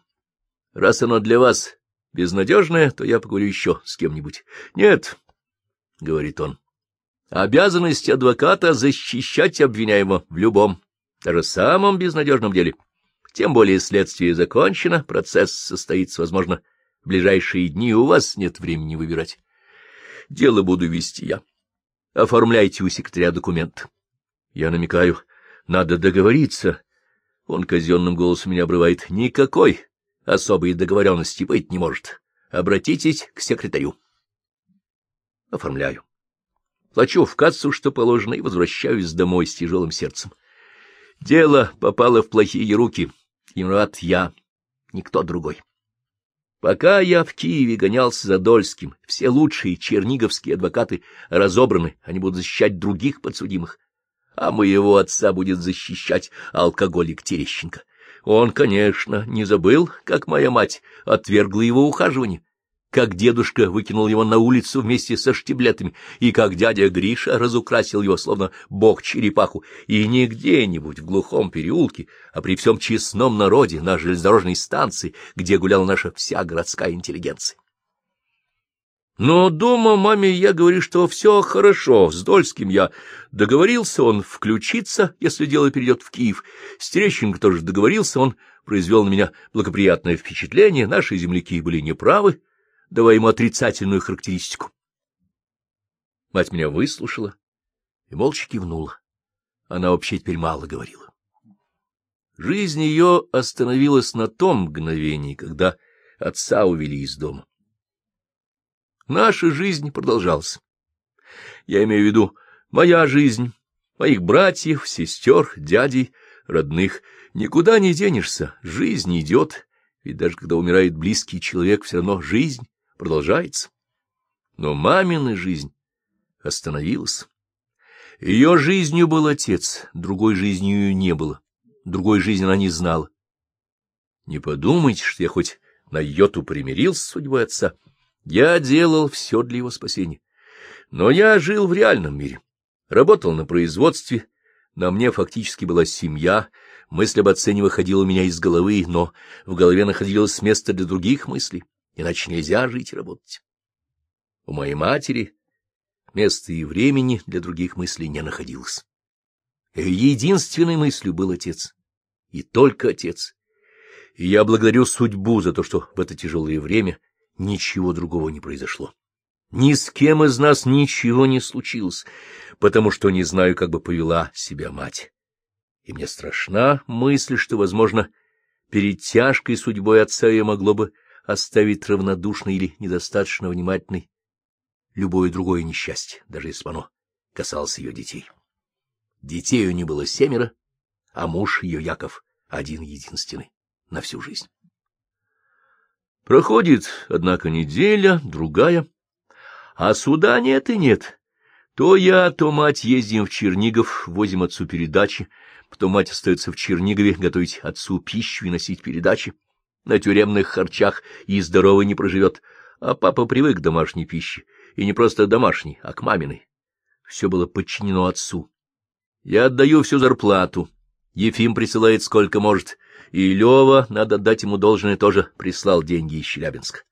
раз оно для вас безнадежное, то я поговорю еще с кем-нибудь. Нет, — говорит он, — обязанность адвоката защищать обвиняемого в любом, даже самом безнадежном деле. Тем более следствие закончено, процесс состоится, возможно, в ближайшие дни, у вас нет времени выбирать. Дело буду вести я. Оформляйте у секретаря документ. Я намекаю, надо договориться. Он казенным голосом меня обрывает. Никакой особой договоренности быть не может. Обратитесь к секретарю. Оформляю. Плачу в кассу, что положено, и возвращаюсь домой с тяжелым сердцем. Дело попало в плохие руки. И виноват я, никто другой. Пока я в Киеве гонялся за Дольским, все лучшие черниговские адвокаты разобраны, они будут защищать других подсудимых, а моего отца будет защищать алкоголик Терещенко. Он, конечно, не забыл, как моя мать отвергла его ухаживание, как дедушка выкинул его на улицу вместе со штиблетами, и как дядя Гриша разукрасил его, словно бог-черепаху, и не где-нибудь в глухом переулке, а при всем честном народе на железнодорожной станции, где гуляла наша вся городская интеллигенция. Но дома маме я говорю, что все хорошо, с Дольским я договорился, он включится, если дело перейдет в Киев. С Терещенко тоже договорился, он произвел на меня благоприятное впечатление, наши земляки были неправы, давая ему отрицательную характеристику. Мать меня выслушала и молча кивнула. Она вообще теперь мало говорила. Жизнь ее остановилась на том мгновении, когда отца увели из дома. Наша жизнь продолжалась. Я имею в виду моя жизнь, моих братьев, сестер, дядей, родных. Никуда не денешься, жизнь идет, ведь даже когда умирает близкий человек, все равно жизнь продолжается. Но мамина жизнь остановилась. Ее жизнью был отец, другой жизнью ее не было, другой жизни она не знала. Не подумайте, что я хоть на йоту примирился с судьбой отца. Я делал все для его спасения. Но я жил в реальном мире, работал на производстве, на мне фактически была семья, мысль об отце не выходила у меня из головы, но в голове находилось место для других мыслей иначе нельзя жить и работать. У моей матери места и времени для других мыслей не находилось. Ее единственной мыслью был отец, и только отец. И я благодарю судьбу за то, что в это тяжелое время ничего другого не произошло. Ни с кем из нас ничего не случилось, потому что не знаю, как бы повела себя мать. И мне страшна мысль, что, возможно, перед тяжкой судьбой отца я могло бы оставить равнодушной или недостаточно внимательной любое другое несчастье, даже если оно касалось ее детей. Детей у нее было семеро, а муж ее, Яков, один-единственный на всю жизнь. Проходит, однако, неделя, другая, а суда нет и нет. То я, то мать ездим в Чернигов, возим отцу передачи, потом мать остается в Чернигове готовить отцу пищу и носить передачи на тюремных харчах и здорово не проживет, а папа привык к домашней пище, и не просто домашней, а к маминой. Все было подчинено отцу. Я отдаю всю зарплату, Ефим присылает сколько может, и Лева, надо дать ему должное, тоже прислал деньги из Челябинска.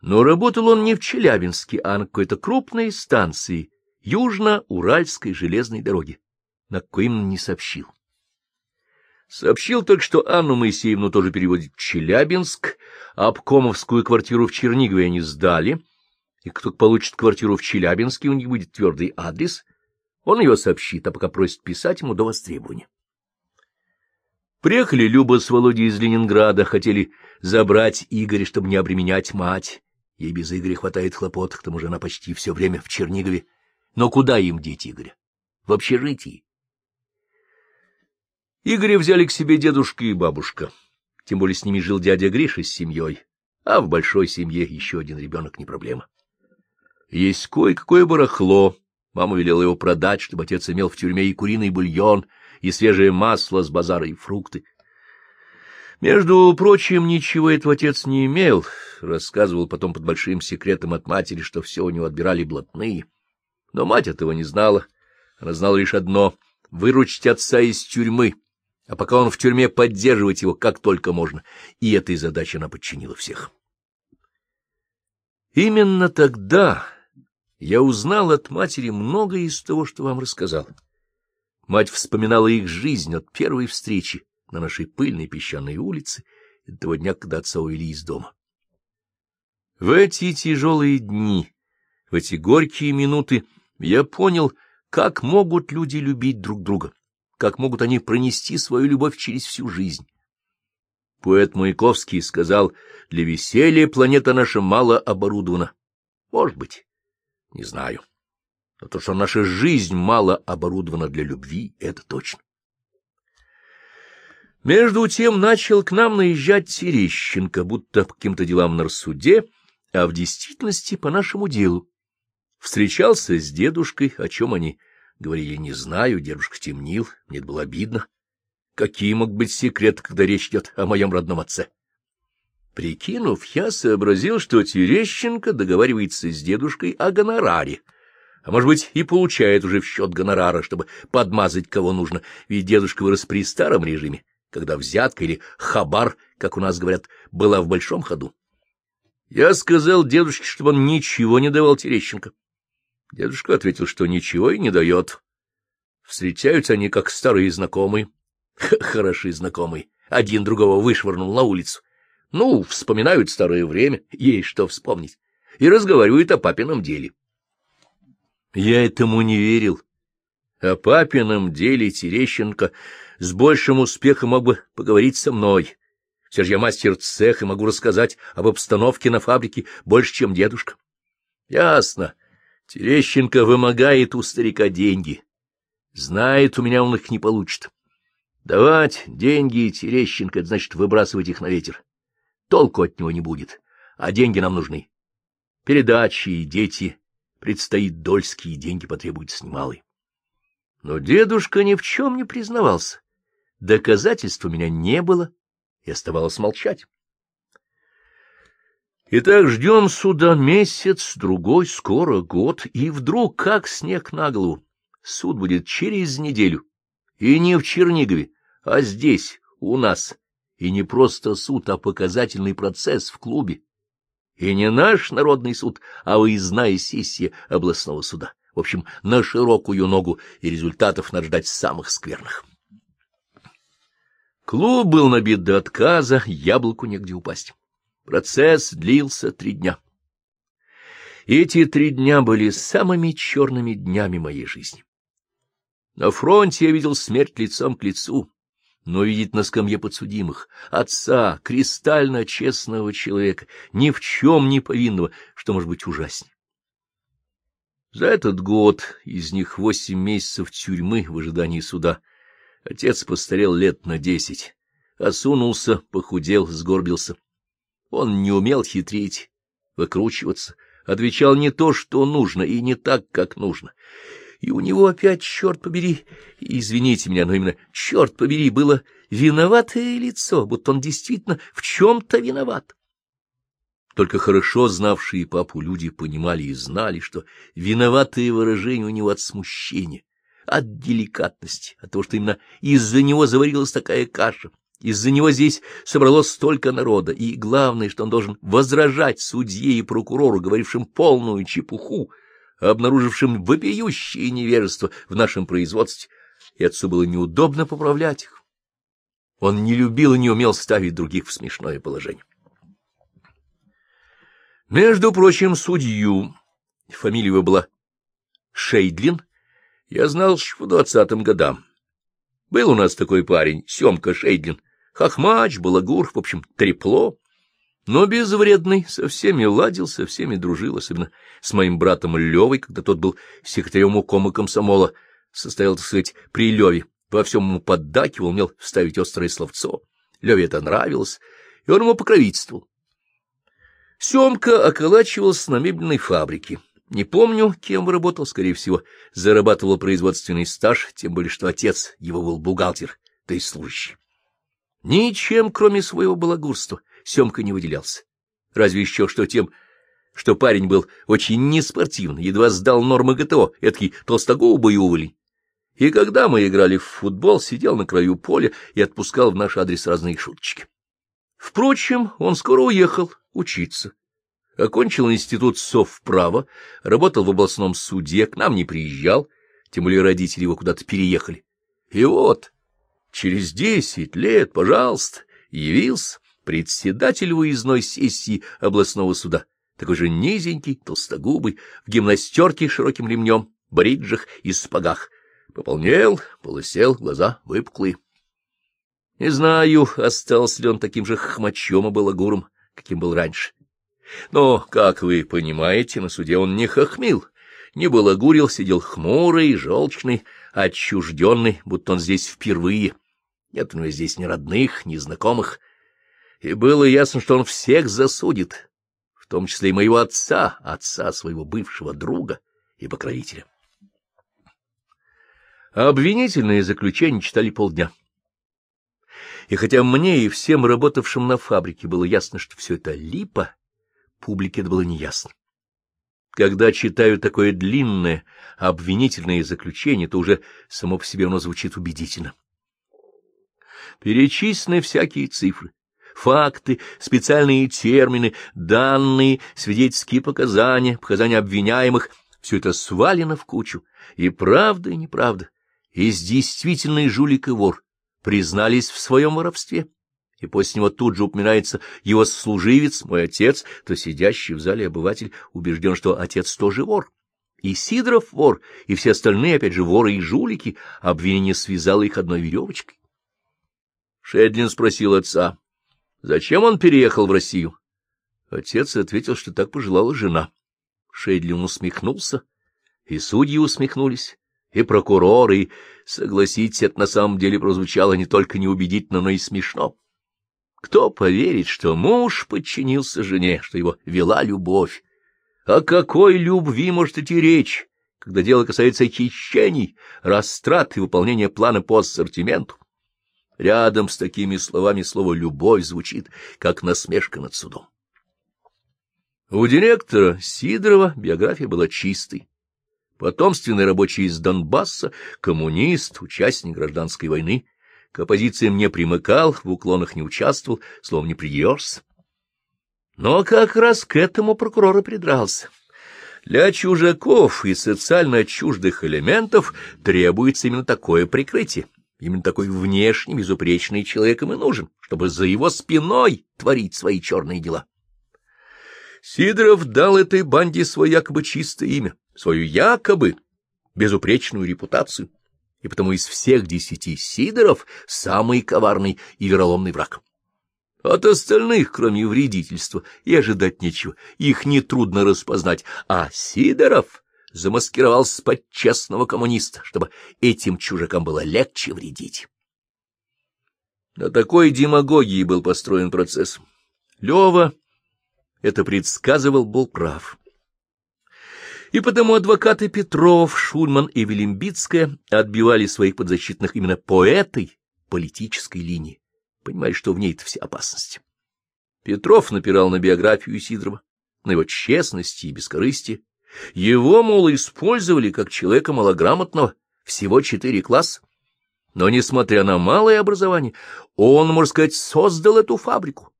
Но работал он не в Челябинске, а на какой-то крупной станции Южно-Уральской железной дороги, на какой не сообщил. Сообщил только, что Анну Моисеевну тоже переводит в Челябинск, а обкомовскую квартиру в Чернигове они сдали, и кто получит квартиру в Челябинске, у них будет твердый адрес, он ее сообщит, а пока просит писать ему до востребования. Приехали Люба с Володей из Ленинграда, хотели забрать Игоря, чтобы не обременять мать. Ей без Игоря хватает хлопот, к тому же она почти все время в Чернигове. Но куда им деть Игоря? В общежитии. Игоря взяли к себе дедушка и бабушка. Тем более с ними жил дядя Гриша с семьей, а в большой семье еще один ребенок не проблема. Есть кое-какое барахло. Мама велела его продать, чтобы отец имел в тюрьме и куриный бульон, и свежее масло с базара, и фрукты. Между прочим, ничего этого отец не имел, рассказывал потом под большим секретом от матери, что все у него отбирали блатные. Но мать этого не знала. Она знала лишь одно — выручить отца из тюрьмы, а пока он в тюрьме, поддерживать его как только можно. И этой задаче она подчинила всех. Именно тогда я узнал от матери многое из того, что вам рассказал. Мать вспоминала их жизнь от первой встречи на нашей пыльной песчаной улице до того дня, когда отца увели из дома. В эти тяжелые дни, в эти горькие минуты я понял, как могут люди любить друг друга, как могут они пронести свою любовь через всю жизнь. Поэт Маяковский сказал, для веселья планета наша мало оборудована. Может быть, не знаю. Но то, что наша жизнь мало оборудована для любви, это точно. Между тем начал к нам наезжать Терещенко, будто по каким-то делам на рассуде, а в действительности по нашему делу. Встречался с дедушкой, о чем они говорили, не знаю, дедушка темнил, мне было обидно. Какие мог быть секрет, когда речь идет о моем родном отце? Прикинув, я сообразил, что Терещенко договаривается с дедушкой о гонораре, а может быть и получает уже в счет гонорара, чтобы подмазать кого нужно, ведь дедушка вырос при старом режиме когда взятка или хабар, как у нас говорят, была в большом ходу. Я сказал дедушке, чтобы он ничего не давал Терещенко. Дедушка ответил, что ничего и не дает. Встречаются они, как старые знакомые. Хорошие знакомые. Один другого вышвырнул на улицу. Ну, вспоминают старое время, есть что вспомнить. И разговаривают о папином деле. Я этому не верил. О папином деле Терещенко с большим успехом мог бы поговорить со мной. Все же я мастер цеха и могу рассказать об обстановке на фабрике больше, чем дедушка. Ясно. Терещенко вымогает у старика деньги. Знает, у меня он их не получит. Давать деньги Терещенко — это значит выбрасывать их на ветер. Толку от него не будет, а деньги нам нужны. Передачи и дети. Предстоит дольские деньги потребуются немалые. Но дедушка ни в чем не признавался. Доказательств у меня не было, и оставалось молчать. Итак, ждем суда месяц, другой, скоро год, и вдруг, как снег на голову, суд будет через неделю. И не в Чернигове, а здесь, у нас. И не просто суд, а показательный процесс в клубе. И не наш народный суд, а выездная сессия областного суда. В общем, на широкую ногу, и результатов надо ждать самых скверных. Клуб был набит до отказа, яблоку негде упасть. Процесс длился три дня. Эти три дня были самыми черными днями моей жизни. На фронте я видел смерть лицом к лицу, но видеть на скамье подсудимых отца, кристально честного человека, ни в чем не повинного, что может быть ужаснее. За этот год, из них восемь месяцев тюрьмы в ожидании суда, Отец постарел лет на десять, осунулся, похудел, сгорбился. Он не умел хитрить, выкручиваться, отвечал не то, что нужно, и не так, как нужно. И у него опять, черт побери, извините меня, но именно, черт побери, было виноватое лицо, будто он действительно в чем-то виноват. Только хорошо знавшие папу люди понимали и знали, что виноватые выражения у него от смущения, от деликатности, от того, что именно из-за него заварилась такая каша, из-за него здесь собралось столько народа, и главное, что он должен возражать судье и прокурору, говорившим полную чепуху, обнаружившим вопиющее невежество в нашем производстве, и отцу было неудобно поправлять их. Он не любил и не умел ставить других в смешное положение. Между прочим, судью, фамилия его была Шейдлин, я знал еще по двадцатым годам. Был у нас такой парень, Семка Шейдлин, хохмач, балагур, в общем, трепло, но безвредный, со всеми ладил, со всеми дружил, особенно с моим братом Левой, когда тот был секретарем укома комсомола, состоял, так сказать, при Леве, во всем ему поддакивал, умел вставить острое словцо. Леве это нравилось, и он ему покровительствовал. Семка околачивался на мебельной фабрике. Не помню, кем работал, скорее всего, зарабатывал производственный стаж, тем более, что отец его был бухгалтер, то есть служащий. Ничем, кроме своего балагурства, Семка не выделялся. Разве еще что тем, что парень был очень неспортивный, едва сдал нормы ГТО, эдакий толстогубый уволень. И когда мы играли в футбол, сидел на краю поля и отпускал в наш адрес разные шуточки. Впрочем, он скоро уехал учиться. Окончил институт совправа, работал в областном суде, к нам не приезжал, тем более родители его куда-то переехали. И вот, через десять лет, пожалуйста, явился председатель выездной сессии областного суда, такой же низенький, толстогубый, в гимнастерке с широким ремнем, бриджах и спагах. Пополнел, полысел, глаза выпуклые. Не знаю, остался ли он таким же хмачом и балагуром, каким был раньше. Но, как вы понимаете, на суде он не хохмил, не балагурил, сидел хмурый, желчный, отчужденный, будто он здесь впервые. Нет у него здесь ни родных, ни знакомых. И было ясно, что он всех засудит, в том числе и моего отца, отца своего бывшего друга и покровителя. Обвинительные заключения читали полдня. И хотя мне и всем работавшим на фабрике было ясно, что все это липа, публике это было неясно. Когда читаю такое длинное обвинительное заключение, то уже само по себе оно звучит убедительно. Перечислены всякие цифры, факты, специальные термины, данные, свидетельские показания, показания обвиняемых — все это свалено в кучу, и правда, и неправда, из действительный жулик и вор. Признались в своем воровстве, и после него тут же упоминается его служивец, мой отец, то сидящий в зале обыватель убежден, что отец тоже вор. И Сидоров вор, и все остальные, опять же, воры и жулики, обвинение связало их одной веревочкой. Шедлин спросил отца, зачем он переехал в Россию? Отец ответил, что так пожелала жена. Шедлин усмехнулся, и судьи усмехнулись и прокурор, и, согласитесь, это на самом деле прозвучало не только неубедительно, но и смешно. Кто поверит, что муж подчинился жене, что его вела любовь? О какой любви может идти речь, когда дело касается хищений, растрат и выполнения плана по ассортименту? Рядом с такими словами слово «любовь» звучит, как насмешка над судом. У директора Сидорова биография была чистой потомственный рабочий из Донбасса, коммунист, участник гражданской войны, к оппозициям не примыкал, в уклонах не участвовал, словом, не придерешься. Но как раз к этому прокурор и придрался. Для чужаков и социально чуждых элементов требуется именно такое прикрытие. Именно такой внешний безупречный человек им и нужен, чтобы за его спиной творить свои черные дела. Сидоров дал этой банде свое якобы чистое имя свою якобы безупречную репутацию, и потому из всех десяти Сидоров самый коварный и вероломный враг. От остальных, кроме вредительства, и ожидать нечего, их нетрудно распознать, а Сидоров замаскировался под честного коммуниста, чтобы этим чужакам было легче вредить. На такой демагогии был построен процесс. Лева это предсказывал, был прав. И потому адвокаты Петров, Шульман и Велимбицкая отбивали своих подзащитных именно по этой политической линии, понимая, что в ней-то вся опасность. Петров напирал на биографию Сидорова, на его честности и бескорыстие. Его, мол, использовали как человека малограмотного, всего четыре класса. Но, несмотря на малое образование, он, можно сказать, создал эту фабрику.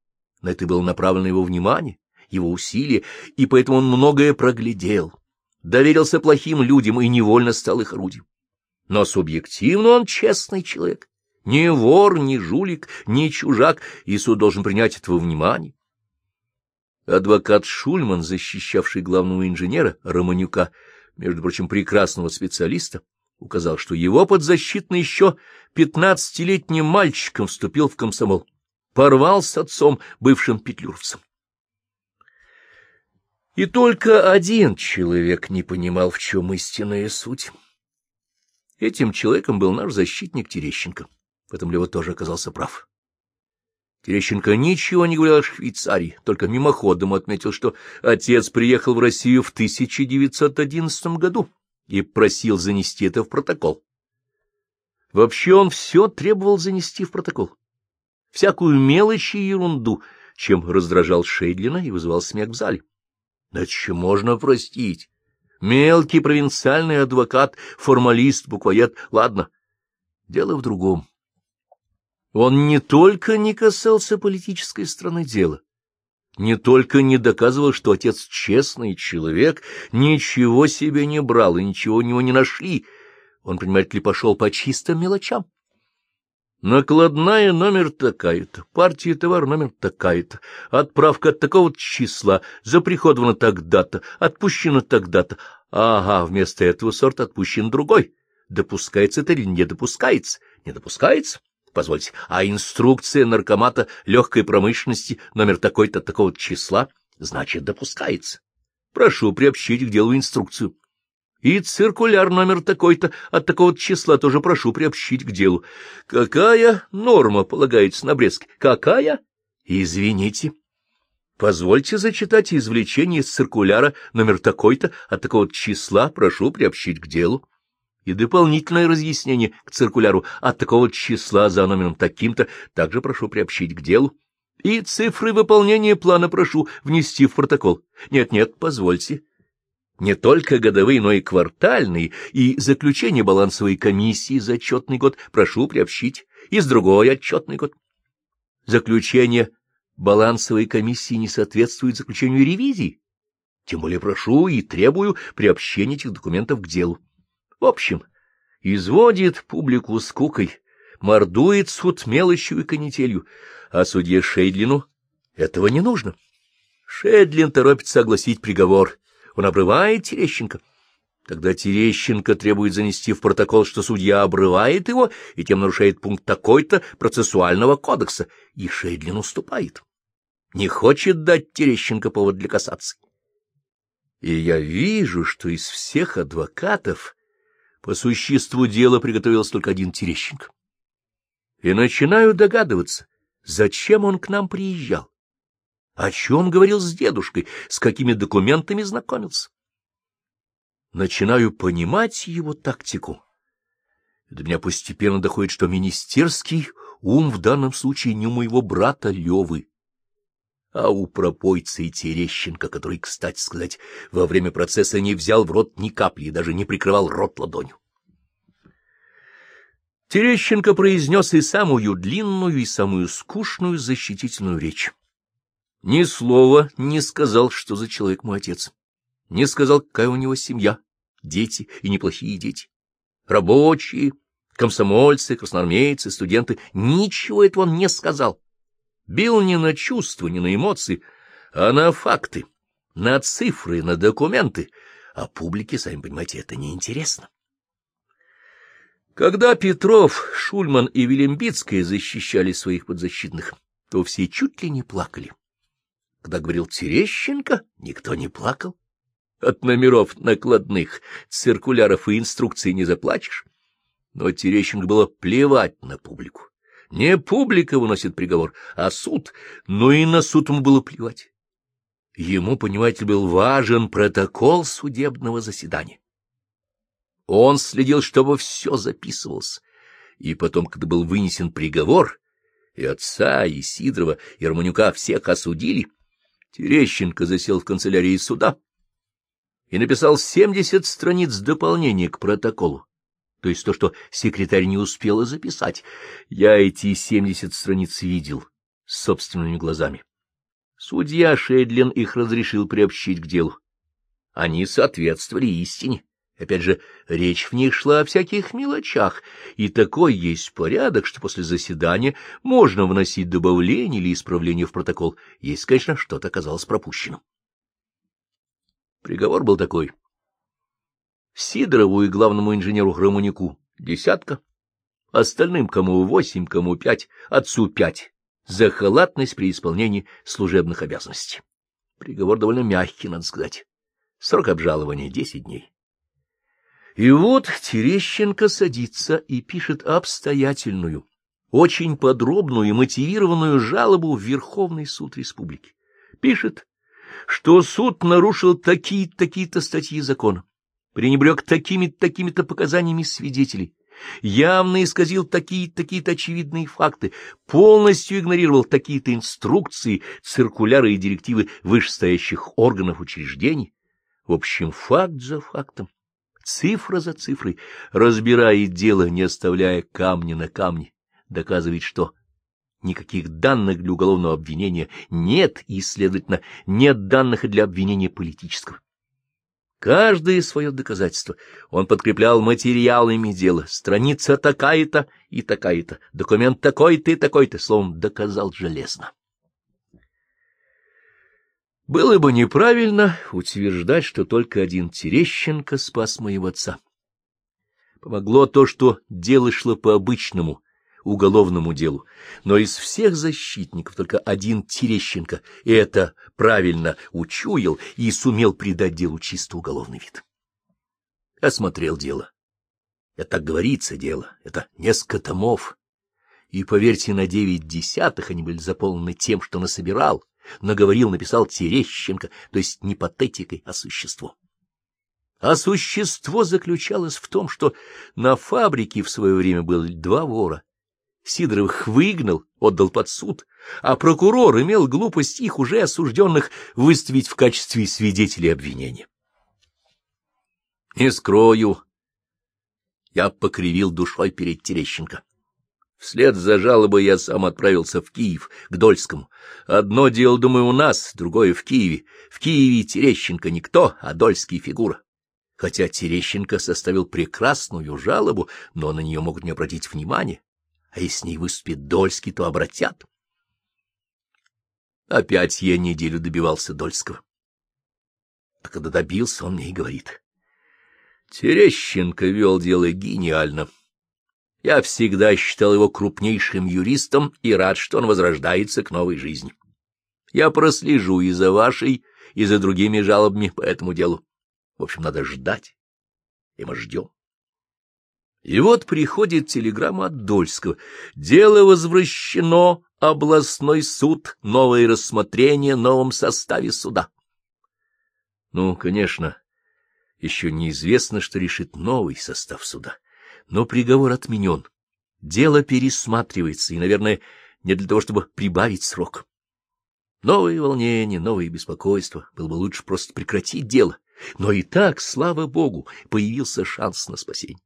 На это было направлено его внимание, его усилия, и поэтому он многое проглядел доверился плохим людям и невольно стал их орудием. Но субъективно он честный человек, Не вор, не жулик, не чужак, и суд должен принять это во внимание. Адвокат Шульман, защищавший главного инженера Романюка, между прочим, прекрасного специалиста, указал, что его подзащитный еще пятнадцатилетним мальчиком вступил в комсомол, порвал с отцом, бывшим петлюровцем. И только один человек не понимал, в чем истинная суть. Этим человеком был наш защитник Терещенко. В этом Лева тоже оказался прав. Терещенко ничего не говорил о Швейцарии, только мимоходом отметил, что отец приехал в Россию в 1911 году и просил занести это в протокол. Вообще он все требовал занести в протокол. Всякую мелочь и ерунду, чем раздражал Шейдлина и вызывал смех в зале. Что можно простить? Мелкий провинциальный адвокат, формалист, буквоед, ладно. Дело в другом. Он не только не касался политической стороны дела, не только не доказывал, что отец честный человек, ничего себе не брал и ничего у него не нашли, он, понимаете ли, пошел по чистым мелочам. Накладная номер такая-то, партия товар номер такая-то, отправка от такого числа, заприходована тогда-то, отпущена тогда-то. Ага, вместо этого сорт отпущен другой. Допускается это или не допускается? Не допускается? Позвольте, а инструкция наркомата легкой промышленности номер такой-то такого числа, значит, допускается. Прошу приобщить к делу инструкцию. И циркуляр номер такой-то от такого числа тоже прошу приобщить к делу. Какая норма полагается на Брестке? Какая? Извините. Позвольте зачитать извлечение из циркуляра номер такой-то от такого числа прошу приобщить к делу и дополнительное разъяснение к циркуляру от такого числа за номером таким-то также прошу приобщить к делу. И цифры выполнения плана прошу внести в протокол. Нет-нет, позвольте. Не только годовые, но и квартальные, и заключение балансовой комиссии за отчетный год прошу приобщить, и с другой отчетный год. Заключение балансовой комиссии не соответствует заключению ревизии. Тем более прошу и требую приобщения этих документов к делу. В общем, изводит публику скукой, мордует суд мелочью и канителью, а судье Шейдлину этого не нужно. Шейдлин торопится огласить приговор. Он обрывает Терещенко. Тогда Терещенко требует занести в протокол, что судья обрывает его и тем нарушает пункт такой-то процессуального кодекса, и Шейдлин уступает. Не хочет дать Терещенко повод для касации. И я вижу, что из всех адвокатов по существу дела приготовился только один Терещенко. И начинаю догадываться, зачем он к нам приезжал, о чем говорил с дедушкой, с какими документами знакомился. Начинаю понимать его тактику. до меня постепенно доходит, что министерский ум в данном случае не у моего брата Левы, а у пропойца и Терещенко, который, кстати сказать, во время процесса не взял в рот ни капли и даже не прикрывал рот ладонью. Терещенко произнес и самую длинную, и самую скучную защитительную речь. Ни слова не сказал, что за человек мой отец. Не сказал, какая у него семья, дети и неплохие дети. Рабочие, комсомольцы, красноармейцы, студенты. Ничего этого он не сказал бил не на чувства, не на эмоции, а на факты, на цифры, на документы, а публике, сами понимаете, это неинтересно. Когда Петров, Шульман и Велимбицкая защищали своих подзащитных, то все чуть ли не плакали. Когда говорил Терещенко, никто не плакал. От номеров накладных, циркуляров и инструкций не заплачешь. Но Терещенко было плевать на публику. Не публика выносит приговор, а суд, но и на суд ему было плевать. Ему, понимаете, был важен протокол судебного заседания. Он следил, чтобы все записывалось. И потом, когда был вынесен приговор, и отца, и Сидорова, и Романюка всех осудили, Терещенко засел в канцелярии суда и написал семьдесят страниц дополнения к протоколу то есть то, что секретарь не успела записать. Я эти семьдесят страниц видел собственными глазами. Судья Шейдлин их разрешил приобщить к делу. Они соответствовали истине. Опять же, речь в них шла о всяких мелочах, и такой есть порядок, что после заседания можно вносить добавление или исправление в протокол, если, конечно, что-то оказалось пропущенным. Приговор был такой. Сидорову и главному инженеру Хромунику десятка, остальным кому восемь, кому пять, отцу пять, за халатность при исполнении служебных обязанностей. Приговор довольно мягкий, надо сказать. Срок обжалования — десять дней. И вот Терещенко садится и пишет обстоятельную, очень подробную и мотивированную жалобу в Верховный суд республики. Пишет, что суд нарушил такие-то такие статьи закона, пренебрег такими-то показаниями свидетелей, явно исказил такие-то очевидные факты, полностью игнорировал такие-то инструкции, циркуляры и директивы вышестоящих органов учреждений. В общем, факт за фактом, цифра за цифрой, разбирает дело, не оставляя камня на камне, доказывает, что никаких данных для уголовного обвинения нет, и, следовательно, нет данных и для обвинения политического. Каждое свое доказательство он подкреплял материалами дела. Страница такая-то и такая-то, документ такой-то и такой-то, словом, доказал железно. Было бы неправильно утверждать, что только один Терещенко спас моего отца. Помогло то, что дело шло по обычному, уголовному делу, но из всех защитников только один Терещенко это правильно учуял и сумел придать делу чисто уголовный вид. Осмотрел дело. Это так говорится дело, это несколько томов. И, поверьте, на девять десятых они были заполнены тем, что насобирал, наговорил, написал Терещенко, то есть не патетикой, а существом. А существо заключалось в том, что на фабрике в свое время было два вора, Сидоровых выгнал, отдал под суд, а прокурор имел глупость их уже осужденных выставить в качестве свидетелей обвинения. Не скрою, я покривил душой перед Терещенко. Вслед за жалобой я сам отправился в Киев, к Дольскому. Одно дело, думаю, у нас, другое в Киеве. В Киеве Терещенко никто, а Дольский — фигура. Хотя Терещенко составил прекрасную жалобу, но на нее могут не обратить внимания а если с ней выступит Дольский, то обратят. Опять я неделю добивался Дольского. А когда добился, он мне и говорит. Терещенко вел дело гениально. Я всегда считал его крупнейшим юристом и рад, что он возрождается к новой жизни. Я прослежу и за вашей, и за другими жалобами по этому делу. В общем, надо ждать, и мы ждем. И вот приходит телеграмма от Дольского. Дело возвращено, областной суд, новое рассмотрение новом составе суда. Ну, конечно, еще неизвестно, что решит новый состав суда, но приговор отменен. Дело пересматривается, и, наверное, не для того, чтобы прибавить срок. Новые волнения, новые беспокойства. Было бы лучше просто прекратить дело. Но и так, слава богу, появился шанс на спасение.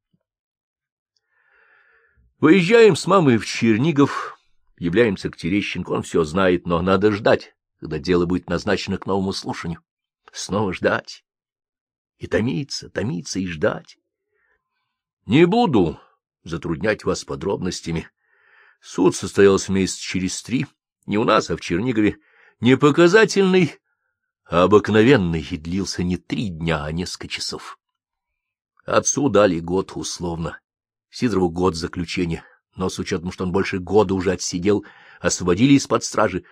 Выезжаем с мамой в Чернигов, являемся к Терещенко, он все знает, но надо ждать, когда дело будет назначено к новому слушанию. Снова ждать. И томиться, томиться и ждать. Не буду затруднять вас подробностями. Суд состоялся месяц через три, не у нас, а в Чернигове, не показательный, а обыкновенный, и длился не три дня, а несколько часов. Отцу дали год условно. Сидорову год заключения, но с учетом, что он больше года уже отсидел, освободили из-под стражи.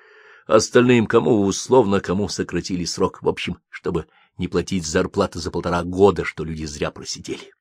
Остальным кому условно, кому сократили срок. В общем, чтобы не платить зарплату за полтора года, что люди зря просидели.